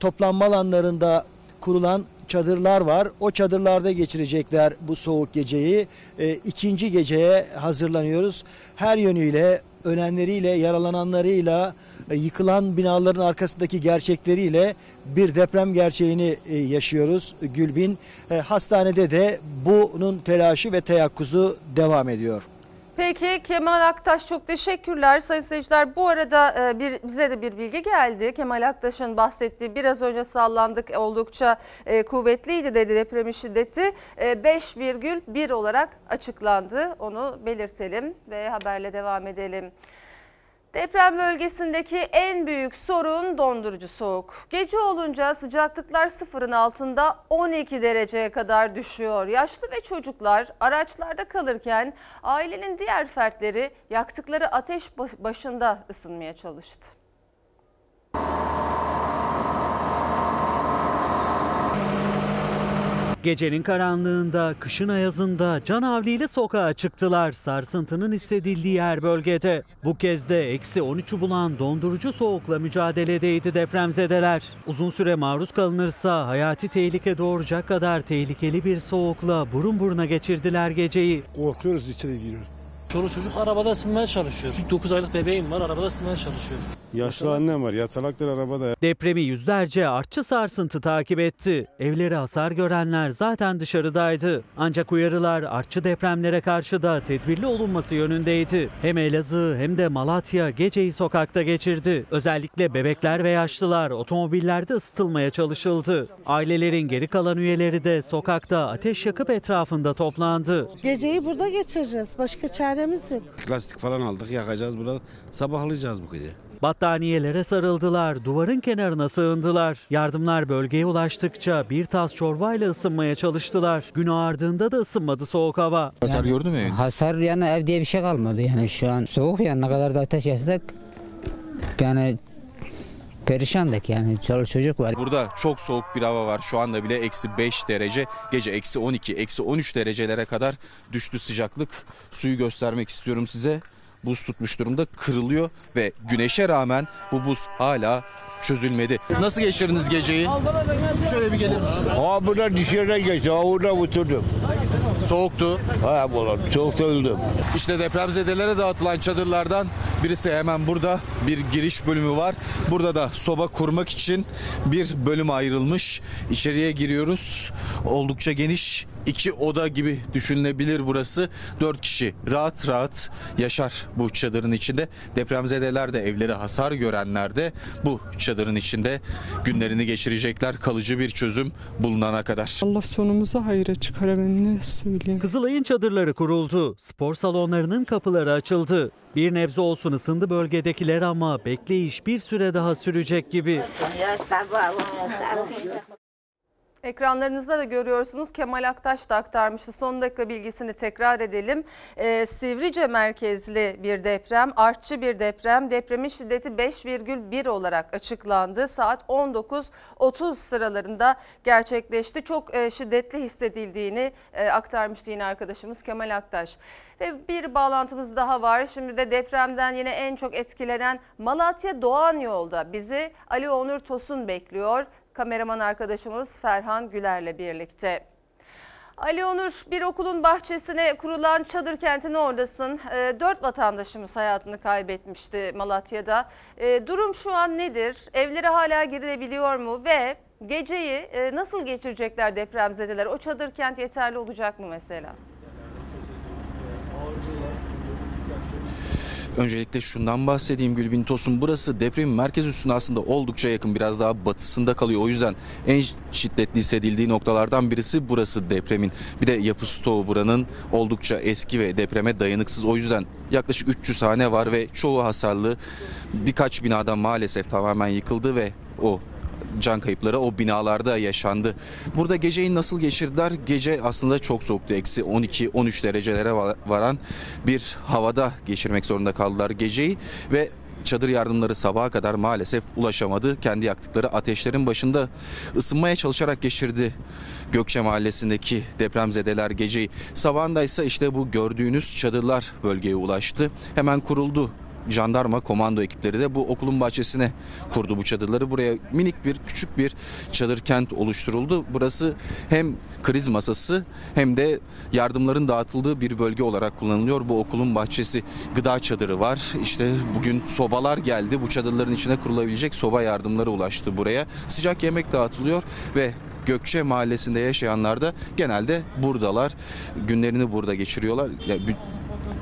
toplanma alanlarında kurulan çadırlar var. O çadırlarda geçirecekler bu soğuk geceyi. E, ikinci geceye hazırlanıyoruz. Her yönüyle, ölenleriyle, yaralananlarıyla, e, yıkılan binaların arkasındaki gerçekleriyle bir deprem gerçeğini e, yaşıyoruz Gülbin. E, hastanede de bunun telaşı ve teyakkuzu devam ediyor. Peki Kemal Aktaş çok teşekkürler sayın seyirciler. Bu arada e, bir bize de bir bilgi geldi. Kemal Aktaş'ın bahsettiği biraz önce sallandık oldukça e, kuvvetliydi dedi depremin şiddeti. E, 5,1 olarak açıklandı. Onu belirtelim ve haberle devam edelim. Deprem bölgesindeki en büyük sorun dondurucu soğuk. Gece olunca sıcaklıklar sıfırın altında 12 dereceye kadar düşüyor. Yaşlı ve çocuklar araçlarda kalırken ailenin diğer fertleri yaktıkları ateş başında ısınmaya çalıştı. Gecenin karanlığında, kışın ayazında can havliyle sokağa çıktılar. Sarsıntının hissedildiği her bölgede. Bu kez de eksi 13'ü bulan dondurucu soğukla mücadeledeydi depremzedeler. Uzun süre maruz kalınırsa hayati tehlike doğuracak kadar tehlikeli bir soğukla burun buruna geçirdiler geceyi. Korkuyoruz içeri giriyoruz. Çoluk çocuk arabada ısınmaya çalışıyor. 9 aylık bebeğim var arabada ısınmaya çalışıyor. Yaşlı annem var. Yatalaktır arabada. Depremi yüzlerce artçı sarsıntı takip etti. Evleri hasar görenler zaten dışarıdaydı. Ancak uyarılar artçı depremlere karşı da tedbirli olunması yönündeydi. Hem Elazığ hem de Malatya geceyi sokakta geçirdi. Özellikle bebekler ve yaşlılar otomobillerde ısıtılmaya çalışıldı. Ailelerin geri kalan üyeleri de sokakta ateş yakıp etrafında toplandı. Geceyi burada geçireceğiz. Başka çaremiz yok. Plastik falan aldık yakacağız burada sabahlayacağız bu gece. Battaniyelere sarıldılar, duvarın kenarına sığındılar. Yardımlar bölgeye ulaştıkça bir tas çorbayla ısınmaya çalıştılar. Gün ağardığında da ısınmadı soğuk hava. Hasar gördü mü eviniz? Hasar yani ev diye bir şey kalmadı yani şu an soğuk yani ne kadar da ateş yaksak yani perişandık yani çoluk çocuk var. Burada çok soğuk bir hava var. Şu anda bile eksi 5 derece. Gece eksi 12, eksi 13 derecelere kadar düştü sıcaklık. Suyu göstermek istiyorum size. Buz tutmuş durumda kırılıyor ve güneşe rağmen bu buz hala çözülmedi. Nasıl geçirdiniz geceyi? Şöyle bir gelir misiniz? Ha burada dışarıda geçti. Ha orada oturdum. Soğuktu. Ha ulan soğukta öldüm. İşte depremzedelere dağıtılan çadırlardan birisi hemen burada bir giriş bölümü var. Burada da soba kurmak için bir bölüm ayrılmış. İçeriye giriyoruz. Oldukça geniş iki oda gibi düşünülebilir burası. Dört kişi rahat rahat yaşar bu çadırın içinde. Depremzedeler de evleri hasar görenler de bu çadırın içinde günlerini geçirecekler. Kalıcı bir çözüm bulunana kadar. Allah sonumuzu hayra çıkar ben ne söyleyeyim. Kızılay'ın çadırları kuruldu. Spor salonlarının kapıları açıldı. Bir nebze olsun ısındı bölgedekiler ama bekleyiş bir süre daha sürecek gibi. Ekranlarınızda da görüyorsunuz Kemal Aktaş da aktarmıştı. Son dakika bilgisini tekrar edelim. Ee, Sivrice merkezli bir deprem, artçı bir deprem. Depremin şiddeti 5,1 olarak açıklandı. Saat 19.30 sıralarında gerçekleşti. Çok e, şiddetli hissedildiğini e, aktarmıştı yine arkadaşımız Kemal Aktaş. Ve bir bağlantımız daha var. Şimdi de depremden yine en çok etkilenen Malatya Doğan Yolda bizi Ali Onur Tosun bekliyor kameraman arkadaşımız Ferhan Güler'le birlikte. Ali Onur bir okulun bahçesine kurulan çadır kentin oradasın. E, dört vatandaşımız hayatını kaybetmişti Malatya'da. E, durum şu an nedir? Evlere hala girilebiliyor mu? Ve geceyi e, nasıl geçirecekler depremzedeler? O çadır kent yeterli olacak mı mesela? Öncelikle şundan bahsedeyim Gülbin Tosun. Burası depremin merkez üstüne aslında oldukça yakın biraz daha batısında kalıyor. O yüzden en şiddetli hissedildiği noktalardan birisi burası depremin. Bir de yapı stoğu buranın oldukça eski ve depreme dayanıksız. O yüzden yaklaşık 300 hane var ve çoğu hasarlı. Birkaç binada maalesef tamamen yıkıldı ve o can kayıpları o binalarda yaşandı. Burada geceyi nasıl geçirdiler? Gece aslında çok soğuktu. Eksi 12-13 derecelere varan bir havada geçirmek zorunda kaldılar geceyi ve çadır yardımları sabaha kadar maalesef ulaşamadı. Kendi yaktıkları ateşlerin başında ısınmaya çalışarak geçirdi Gökçe Mahallesi'ndeki depremzedeler geceyi. Sabahında ise işte bu gördüğünüz çadırlar bölgeye ulaştı. Hemen kuruldu jandarma komando ekipleri de bu okulun bahçesine kurdu bu çadırları. Buraya minik bir küçük bir çadır kent oluşturuldu. Burası hem kriz masası hem de yardımların dağıtıldığı bir bölge olarak kullanılıyor. Bu okulun bahçesi gıda çadırı var. İşte bugün sobalar geldi. Bu çadırların içine kurulabilecek soba yardımları ulaştı buraya. Sıcak yemek dağıtılıyor ve Gökçe mahallesinde yaşayanlar da genelde buradalar. Günlerini burada geçiriyorlar. Yani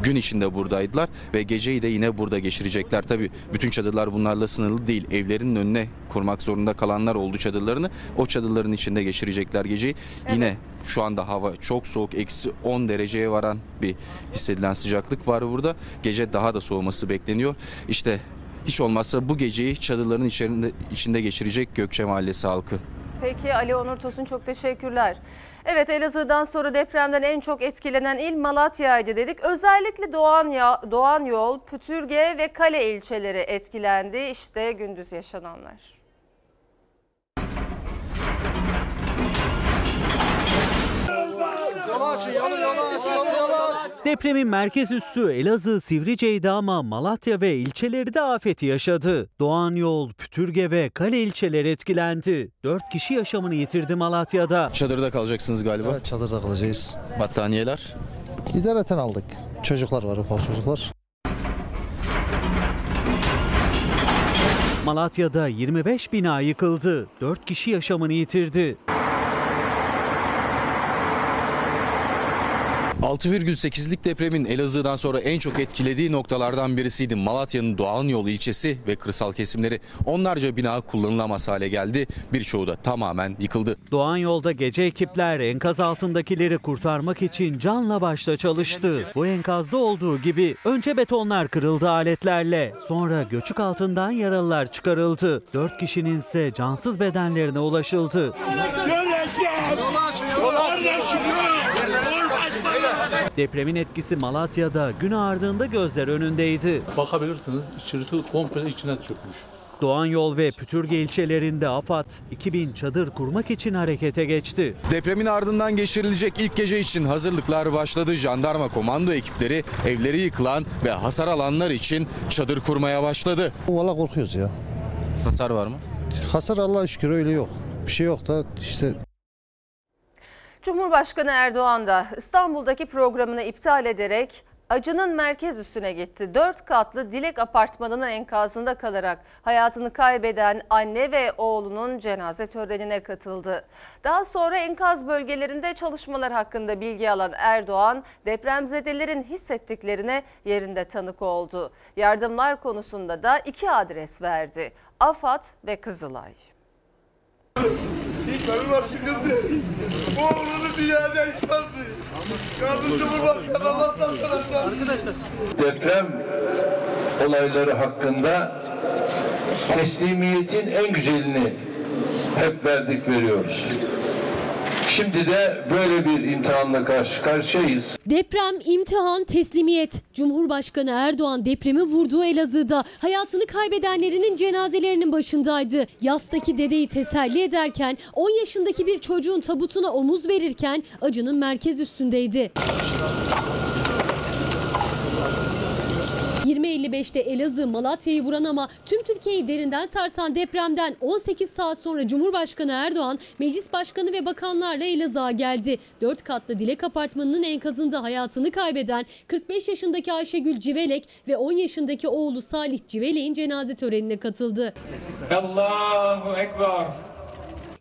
gün içinde buradaydılar ve geceyi de yine burada geçirecekler. Tabii bütün çadırlar bunlarla sınırlı değil. Evlerinin önüne kurmak zorunda kalanlar oldu çadırlarını. O çadırların içinde geçirecekler geceyi. Evet. Yine şu anda hava çok soğuk. Eksi 10 dereceye varan bir hissedilen sıcaklık var burada. Gece daha da soğuması bekleniyor. İşte hiç olmazsa bu geceyi çadırların içerisinde, içinde geçirecek Gökçe Mahallesi halkı. Peki Ali Onur Tosun çok teşekkürler. Evet Elazığ'dan sonra depremden en çok etkilenen il Malatya'ydı dedik. Özellikle Doğan, ya, Doğan Yol, Pütürge ve Kale ilçeleri etkilendi. İşte gündüz yaşananlar. Depremin merkez üssü Elazığ Sivrice'ydi ama Malatya ve ilçeleri de afeti yaşadı. Doğan Yol, Pütürge ve Kale ilçeleri etkilendi. Dört kişi yaşamını yitirdi Malatya'da. Çadırda kalacaksınız galiba. Evet çadırda kalacağız. Battaniyeler? İdareten aldık. Çocuklar var ufak çocuklar. Malatya'da 25 bina yıkıldı. 4 kişi yaşamını yitirdi. 6,8'lik depremin Elazığ'dan sonra en çok etkilediği noktalardan birisiydi. Malatya'nın Doğan Yolu ilçesi ve kırsal kesimleri onlarca bina kullanılamaz hale geldi. Birçoğu da tamamen yıkıldı. Doğan yolda gece ekipler enkaz altındakileri kurtarmak için canla başla çalıştı. Bu enkazda olduğu gibi önce betonlar kırıldı aletlerle. Sonra göçük altından yaralılar çıkarıldı. 4 kişinin ise cansız bedenlerine ulaşıldı. Depremin etkisi Malatya'da gün ardında gözler önündeydi. Bakabilirsiniz içerisi komple içine çökmüş. Doğan Yol ve Pütürge ilçelerinde AFAD 2000 çadır kurmak için harekete geçti. Depremin ardından geçirilecek ilk gece için hazırlıklar başladı. Jandarma komando ekipleri evleri yıkılan ve hasar alanlar için çadır kurmaya başladı. Valla korkuyoruz ya. Hasar var mı? Hasar Allah'a şükür öyle yok. Bir şey yok da işte Cumhurbaşkanı Erdoğan da İstanbul'daki programını iptal ederek acının merkez üstüne gitti. Dört katlı Dilek Apartmanı'nın enkazında kalarak hayatını kaybeden anne ve oğlunun cenaze törenine katıldı. Daha sonra enkaz bölgelerinde çalışmalar hakkında bilgi alan Erdoğan, depremzedelerin hissettiklerine yerinde tanık oldu. Yardımlar konusunda da iki adres verdi. AFAD ve Kızılay. Benim var sıkıntı. Bu oğlunu dünyadan çıkmasın. Kardeşim Cumhurbaşkanı Allah'tan sana. Arkadaşlar. deprem olayları hakkında teslimiyetin en güzelini hep verdik veriyoruz. Şimdi de böyle bir imtihanla karşı karşıyayız. Deprem, imtihan, teslimiyet. Cumhurbaşkanı Erdoğan depremi vurduğu Elazığ'da hayatını kaybedenlerinin cenazelerinin başındaydı. Yastaki dedeyi teselli ederken 10 yaşındaki bir çocuğun tabutuna omuz verirken acının merkez üstündeydi. 20.55'te Elazığ Malatya'yı vuran ama tüm Türkiye'yi derinden sarsan depremden 18 saat sonra Cumhurbaşkanı Erdoğan meclis başkanı ve bakanlarla Elazığ'a geldi. 4 katlı Dilek Apartmanı'nın enkazında hayatını kaybeden 45 yaşındaki Ayşegül Civelek ve 10 yaşındaki oğlu Salih Civelek'in cenaze törenine katıldı. Allahu Ekber.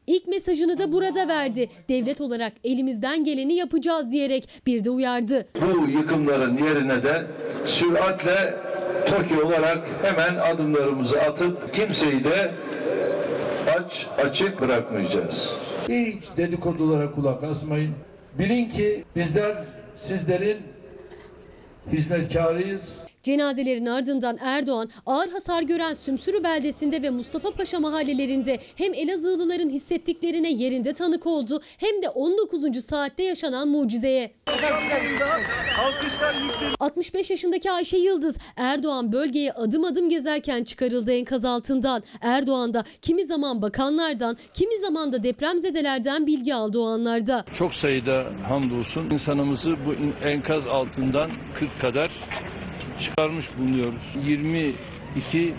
İlk mesajını da burada verdi. Devlet olarak elimizden geleni yapacağız diyerek bir de uyardı. Bu yıkımların yerine de süratle TOKİ olarak hemen adımlarımızı atıp kimseyi de aç açık bırakmayacağız. Hiç dedikodulara kulak asmayın. Bilin ki bizler sizlerin hizmetkarıyız. Cenazelerin ardından Erdoğan ağır hasar gören Sümsürü beldesinde ve Mustafa Paşa mahallelerinde hem Elazığlıların hissettiklerine yerinde tanık oldu hem de 19. saatte yaşanan mucizeye. 65 yaşındaki Ayşe Yıldız Erdoğan bölgeye adım adım gezerken çıkarıldı enkaz altından. Erdoğan da kimi zaman bakanlardan kimi zaman da depremzedelerden bilgi aldı o anlarda. Çok sayıda hamdolsun insanımızı bu enkaz altından 40 kadar çıkarmış bulunuyoruz. 22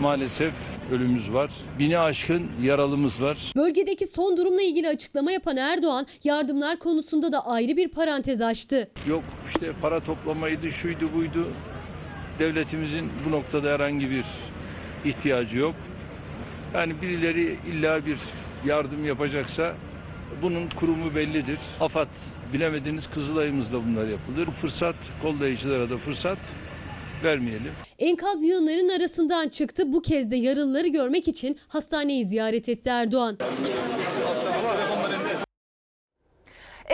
maalesef ölümümüz var. Bini aşkın yaralımız var. Bölgedeki son durumla ilgili açıklama yapan Erdoğan yardımlar konusunda da ayrı bir parantez açtı. Yok işte para toplamaydı, şuydu buydu. Devletimizin bu noktada herhangi bir ihtiyacı yok. Yani birileri illa bir yardım yapacaksa bunun kurumu bellidir. AFAD bilemediğiniz Kızılay'ımızda bunlar yapılır. Fırsat kollayıcılara da fırsat vermeyelim. Enkaz yığınların arasından çıktı. Bu kez de yaralıları görmek için hastaneyi ziyaret etti Erdoğan.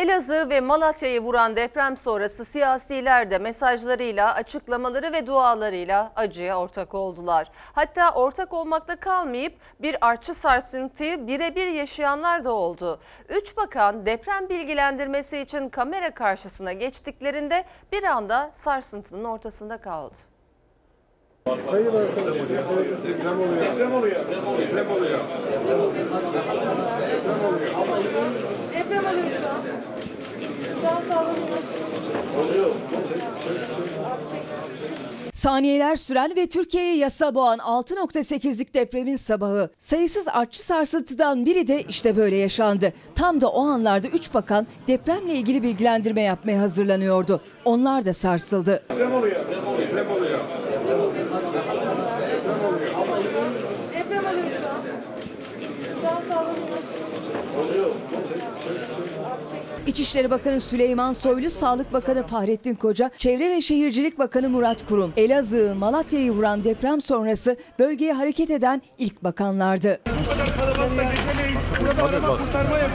Elazığ ve Malatya'yı vuran deprem sonrası siyasiler de mesajlarıyla, açıklamaları ve dualarıyla acıya ortak oldular. Hatta ortak olmakta kalmayıp bir artçı sarsıntıyı birebir yaşayanlar da oldu. Üç bakan deprem bilgilendirmesi için kamera karşısına geçtiklerinde bir anda sarsıntının ortasında kaldı. Hayır arkadaşlar. Deprem oluyor. Deprem oluyor. Deprem oluyor. Deprem oluyor şu an. Şu an. Saniyeler süren ve Türkiye'ye yasa boğan 6.8'lik depremin sabahı. Sayısız artçı sarsıntıdan biri de işte böyle yaşandı. Tam da o anlarda 3 bakan depremle ilgili bilgilendirme yapmaya hazırlanıyordu. Onlar da sarsıldı. İçişleri Bakanı Süleyman Soylu, Sağlık Bakanı Fahrettin Koca, Çevre ve Şehircilik Bakanı Murat Kurum, Elazığ, Malatya'yı vuran deprem sonrası bölgeye hareket eden ilk bakanlardı. Abi bak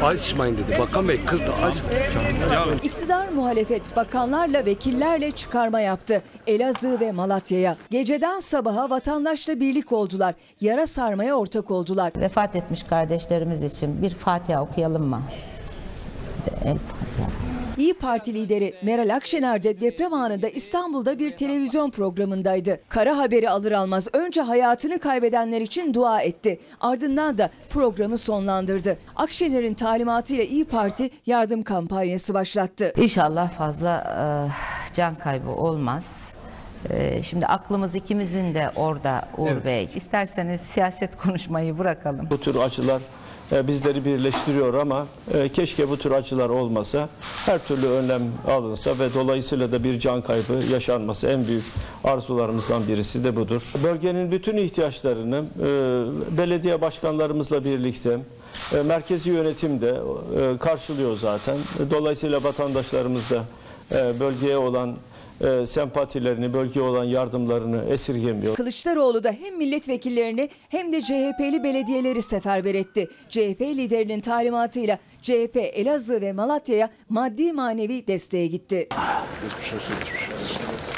açmayın dedi. Bakan Bey kız da aç. İktidar muhalefet bakanlarla vekillerle çıkarma yaptı. Elazığ ve Malatya'ya. Geceden sabaha vatandaşla birlik oldular. Yara sarmaya ortak oldular. Vefat etmiş kardeşlerimiz için bir Fatiha okuyalım mı? El. İyi Parti lideri Meral Akşener de deprem anında İstanbul'da bir televizyon programındaydı. Kara haberi alır almaz önce hayatını kaybedenler için dua etti. Ardından da programı sonlandırdı. Akşener'in talimatıyla İyi Parti yardım kampanyası başlattı. İnşallah fazla e, can kaybı olmaz. E, şimdi aklımız ikimizin de orada Uğur Bey. İsterseniz siyaset konuşmayı bırakalım. Bu tür açılar bizleri birleştiriyor ama e, keşke bu tür açılar olmasa. Her türlü önlem alınsa ve dolayısıyla da bir can kaybı yaşanması en büyük arzularımızdan birisi de budur. Bölgenin bütün ihtiyaçlarını e, belediye başkanlarımızla birlikte e, merkezi yönetim de e, karşılıyor zaten. Dolayısıyla vatandaşlarımız da e, bölgeye olan e, sempatilerini, bölgeye olan yardımlarını esirgemiyor. Kılıçdaroğlu da hem milletvekillerini hem de CHP'li belediyeleri seferber etti. CHP liderinin talimatıyla CHP Elazığ ve Malatya'ya maddi manevi desteğe gitti.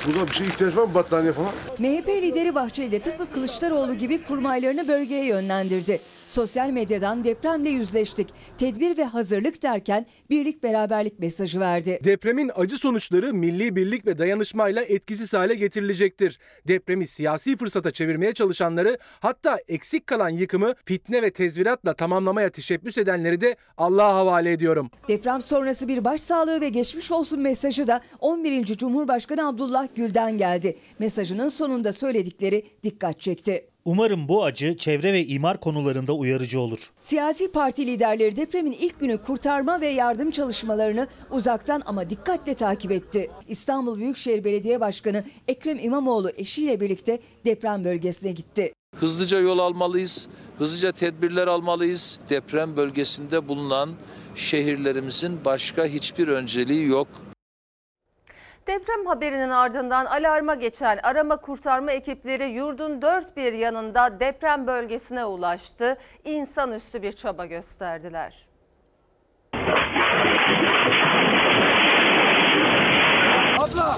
Burada bir şey ihtiyaç var mı? Battaniye falan? MHP lideri Bahçeli de tıpkı Kılıçdaroğlu gibi kurmaylarını bölgeye yönlendirdi. Sosyal medyadan depremle yüzleştik. Tedbir ve hazırlık derken birlik beraberlik mesajı verdi. Depremin acı sonuçları milli birlik ve dayanışmayla etkisiz hale getirilecektir. Depremi siyasi fırsata çevirmeye çalışanları hatta eksik kalan yıkımı fitne ve tezviratla tamamlamaya teşebbüs edenleri de Allah'a havale ediyorum. Deprem sonrası bir başsağlığı ve geçmiş olsun mesajı da 11. Cumhurbaşkanı Abdullah Gül'den geldi. Mesajının sonunda söyledikleri dikkat çekti. Umarım bu acı çevre ve imar konularında uyarıcı olur. Siyasi parti liderleri depremin ilk günü kurtarma ve yardım çalışmalarını uzaktan ama dikkatle takip etti. İstanbul Büyükşehir Belediye Başkanı Ekrem İmamoğlu eşiyle birlikte deprem bölgesine gitti. Hızlıca yol almalıyız, hızlıca tedbirler almalıyız. Deprem bölgesinde bulunan şehirlerimizin başka hiçbir önceliği yok. Deprem haberinin ardından alarma geçen arama kurtarma ekipleri yurdun dört bir yanında deprem bölgesine ulaştı. İnsanüstü bir çaba gösterdiler. Abla,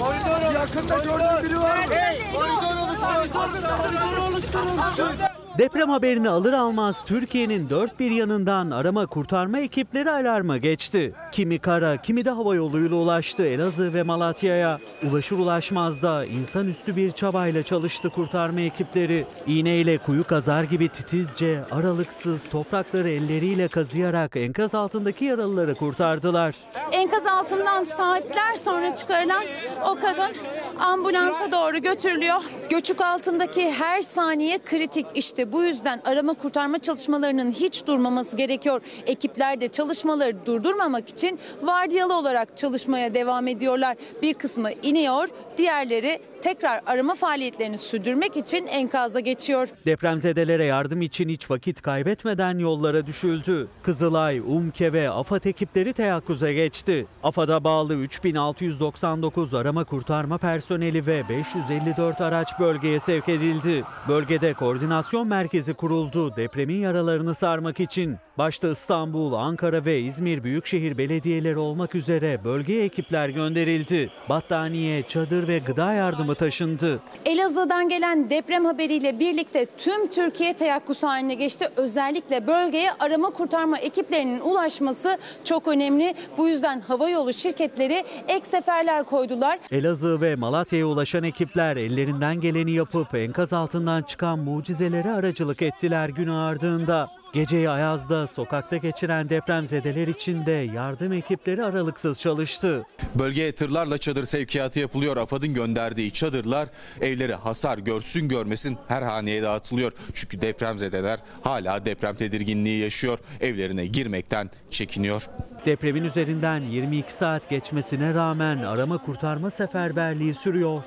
yakında gördüğün biri var mı? Koridor oluşturun, koridor oluşturun. Deprem haberini alır almaz Türkiye'nin dört bir yanından arama kurtarma ekipleri alarma geçti. Kimi kara, kimi de hava yoluyla ulaştı Elazığ ve Malatya'ya. Ulaşır ulaşmaz da insanüstü bir çabayla çalıştı kurtarma ekipleri. İğneyle kuyu kazar gibi titizce, aralıksız toprakları elleriyle kazıyarak enkaz altındaki yaralıları kurtardılar. Enkaz altından saatler sonra çıkarılan o kadın ambulansa doğru götürülüyor. Göçük altındaki her saniye kritik. İşte bu yüzden arama kurtarma çalışmalarının hiç durmaması gerekiyor. Ekipler de çalışmaları durdurmamak için vardiyalı olarak çalışmaya devam ediyorlar. Bir kısmı iniyor, diğerleri tekrar arama faaliyetlerini sürdürmek için enkaza geçiyor. Depremzedelere yardım için hiç vakit kaybetmeden yollara düşüldü. Kızılay, UMKE ve AFAD ekipleri teyakkuza geçti. AFAD'a bağlı 3699 arama kurtarma personeli ve 554 araç bölgeye sevk edildi. Bölgede koordinasyon merkezi kuruldu depremin yaralarını sarmak için. Başta İstanbul, Ankara ve İzmir büyükşehir belediyeleri olmak üzere bölgeye ekipler gönderildi. Battaniye, çadır ve gıda yardımı taşındı. Elazığ'dan gelen deprem haberiyle birlikte tüm Türkiye teyakkuz haline geçti. Özellikle bölgeye arama kurtarma ekiplerinin ulaşması çok önemli. Bu yüzden havayolu şirketleri ek seferler koydular. Elazığ ve Malatya'ya ulaşan ekipler ellerinden geleni yapıp enkaz altından çıkan mucizelere aracılık ettiler gün ardında. Geceyi Ayaz'da sokakta geçiren depremzedeler için de yardım ekipleri aralıksız çalıştı. Bölgeye tırlarla çadır sevkiyatı yapılıyor. AFAD'ın gönderdiği çadırlar evleri hasar görsün görmesin her haneye dağıtılıyor. Çünkü depremzedeler hala deprem tedirginliği yaşıyor. Evlerine girmekten çekiniyor. Depremin üzerinden 22 saat geçmesine rağmen arama kurtarma seferberliği sürüyor.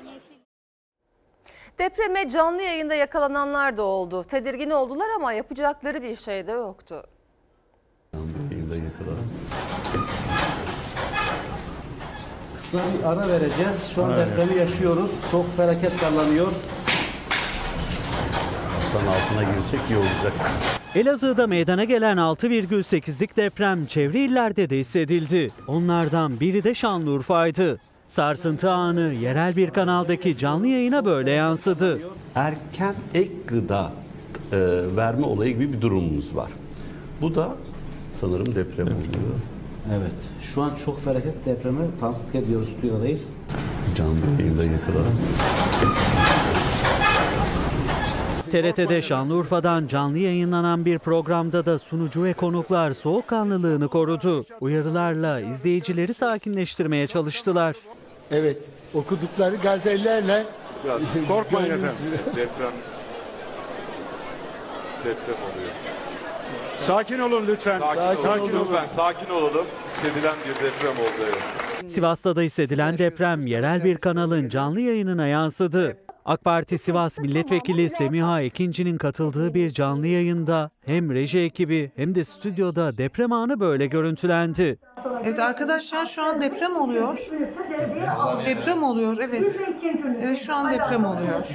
Depreme canlı yayında yakalananlar da oldu. Tedirgin oldular ama yapacakları bir şey de yoktu. Kısa bir ara vereceğiz. Şu an depremi yaşıyoruz. Çok felaket sallanıyor. Masanın altına girsek iyi olacak. Elazığ'da meydana gelen 6,8'lik deprem çevre illerde de hissedildi. Onlardan biri de Şanlıurfa'ydı. Sarsıntı anı yerel bir kanaldaki canlı yayına böyle yansıdı. Erken ek gıda e, verme olayı gibi bir durumumuz var. Bu da sanırım deprem oluyor. Evet. Şu an çok felaket depremi tanıklık ediyoruz. Stüdyodayız. Canlı yayında yakaladım. TRT'de Şanlıurfa'dan canlı yayınlanan bir programda da sunucu ve konuklar soğukkanlılığını korudu. Uyarılarla izleyicileri sakinleştirmeye çalıştılar. Evet, okudukları gazetelerle Korkmayın Gönlünüzü- efendim. Deprem deprem oluyor. Sakin olun lütfen. Sakin, Sakin olun. olun. lütfen. Sakin olalım. Hissedilen bir deprem oldu evet. Sivas'ta da hissedilen deprem yerel bir kanalın canlı yayınına yansıdı. AK Parti Sivas Milletvekili Semiha Ekinci'nin katıldığı bir canlı yayında hem reji ekibi hem de stüdyoda deprem anı böyle görüntülendi. Evet arkadaşlar şu an deprem oluyor. Deprem oluyor evet. Evet şu an deprem oluyor.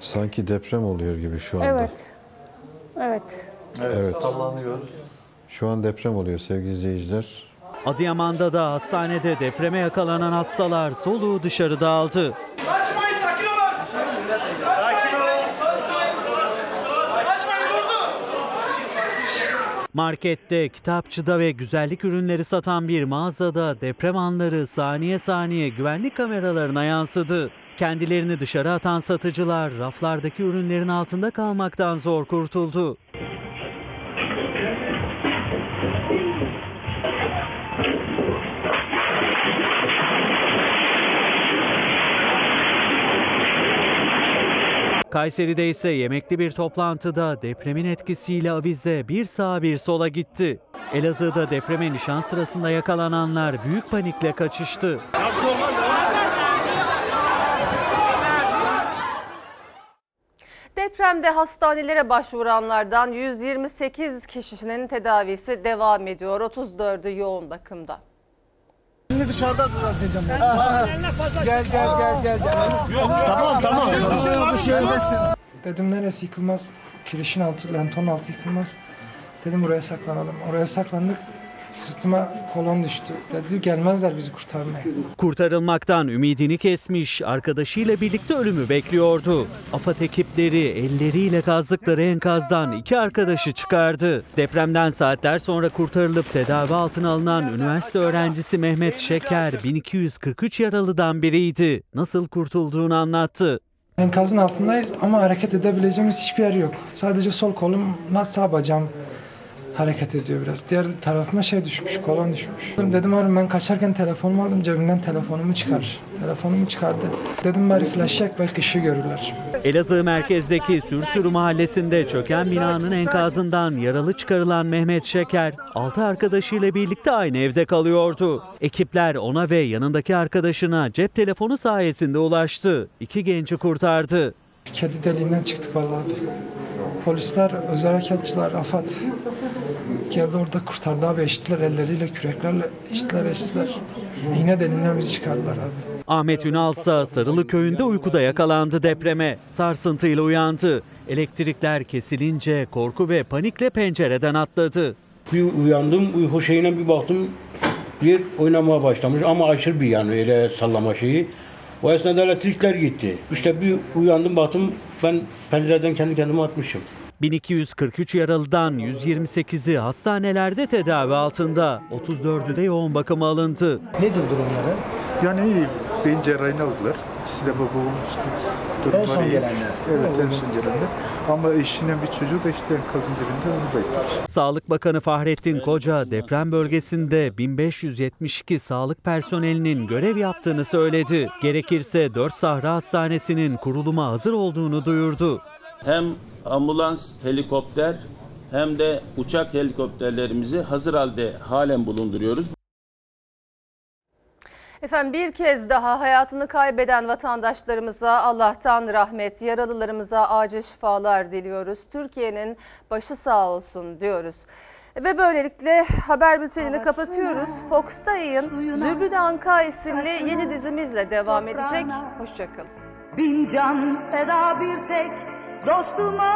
Sanki deprem oluyor gibi şu anda. Evet. Evet. Evet. Şu an deprem oluyor sevgili izleyiciler. Adıyaman'da da hastanede depreme yakalanan hastalar soluğu dışarıda aldı. Kaçmayın sakin olun. Sakin olun. Kaçmayın durdu. Markette, kitapçıda ve güzellik ürünleri satan bir mağazada deprem anları saniye saniye güvenlik kameralarına yansıdı. Kendilerini dışarı atan satıcılar raflardaki ürünlerin altında kalmaktan zor kurtuldu. Kayseri'de ise yemekli bir toplantıda depremin etkisiyle avize bir sağa bir sola gitti. Elazığ'da depreme nişan sırasında yakalananlar büyük panikle kaçıştı. Depremde hastanelere başvuranlardan 128 kişinin tedavisi devam ediyor. 34'ü yoğun bakımda. Şimdi dışarıda düzelteceğim. Gel gel gel gel. Tamam tamam. Bir şey yok bir şey. Dedim neresi yıkılmaz? Kirişin altı, lenton altı yıkılmaz. Dedim buraya saklanalım. Oraya saklandık. Sırtıma kolon düştü. Dedi gelmezler bizi kurtarmaya. Kurtarılmaktan ümidini kesmiş, arkadaşıyla birlikte ölümü bekliyordu. AFAD ekipleri elleriyle kazdıkları enkazdan iki arkadaşı çıkardı. Depremden saatler sonra kurtarılıp tedavi altına alınan üniversite öğrencisi Mehmet Şeker 1243 yaralıdan biriydi. Nasıl kurtulduğunu anlattı. Enkazın altındayız ama hareket edebileceğimiz hiçbir yer yok. Sadece sol kolumla sağ bacağım hareket ediyor biraz. Diğer tarafıma şey düşmüş, kolon düşmüş. Dedim oğlum ben kaçarken telefonumu aldım cebimden telefonumu çıkar. Telefonumu çıkardı. Dedim bari flash yak belki ışığı görürler. Elazığ merkezdeki Sürsürü mahallesinde çöken binanın enkazından yaralı çıkarılan Mehmet Şeker, 6 arkadaşıyla birlikte aynı evde kalıyordu. Ekipler ona ve yanındaki arkadaşına cep telefonu sayesinde ulaştı. İki genci kurtardı. Kedi deliğinden çıktık vallahi. Polisler, özel harekatçılar, AFAD geldi orada kurtardı abi. Eşittiler elleriyle, küreklerle eşittiler, eşittiler. İğne deliğinden bizi çıkardılar abi. Ahmet Ünal ise Sarılı köyünde uykuda yakalandı depreme. Sarsıntıyla uyandı. Elektrikler kesilince korku ve panikle pencereden atladı. Bir uyandım, uyku şeyine bir baktım. Yer oynamaya başlamış ama aşırı bir yani öyle sallama şeyi. O esnada elektrikler gitti. İşte bir uyandım baktım ben pencereden kendi kendime atmışım. 1243 yaralıdan 128'i hastanelerde tedavi altında. 34'ü de yoğun bakıma alındı. Nedir durumları? Yani iyi beyin cerrahine aldılar. ikisi de baba olmuştu. En son iyi. gelenler. Evet en son gelenler. Ama eşinin bir çocuğu da işte enkazın dibinde onu bekliyoruz. Sağlık Bakanı Fahrettin Koca deprem bölgesinde 1572 sağlık personelinin görev yaptığını söyledi. Gerekirse 4 Sahra Hastanesi'nin kuruluma hazır olduğunu duyurdu. hem ambulans, helikopter hem de uçak helikopterlerimizi hazır halde halen bulunduruyoruz. Efendim bir kez daha hayatını kaybeden vatandaşlarımıza Allah'tan rahmet, yaralılarımıza acil şifalar diliyoruz. Türkiye'nin başı sağ olsun diyoruz. Ve böylelikle haber bültenini kapatıyoruz. Fox'ta yayın Zübüd Anka isimli yeni dizimizle devam edecek. Hoşçakalın. Bin can feda bir tek dostuma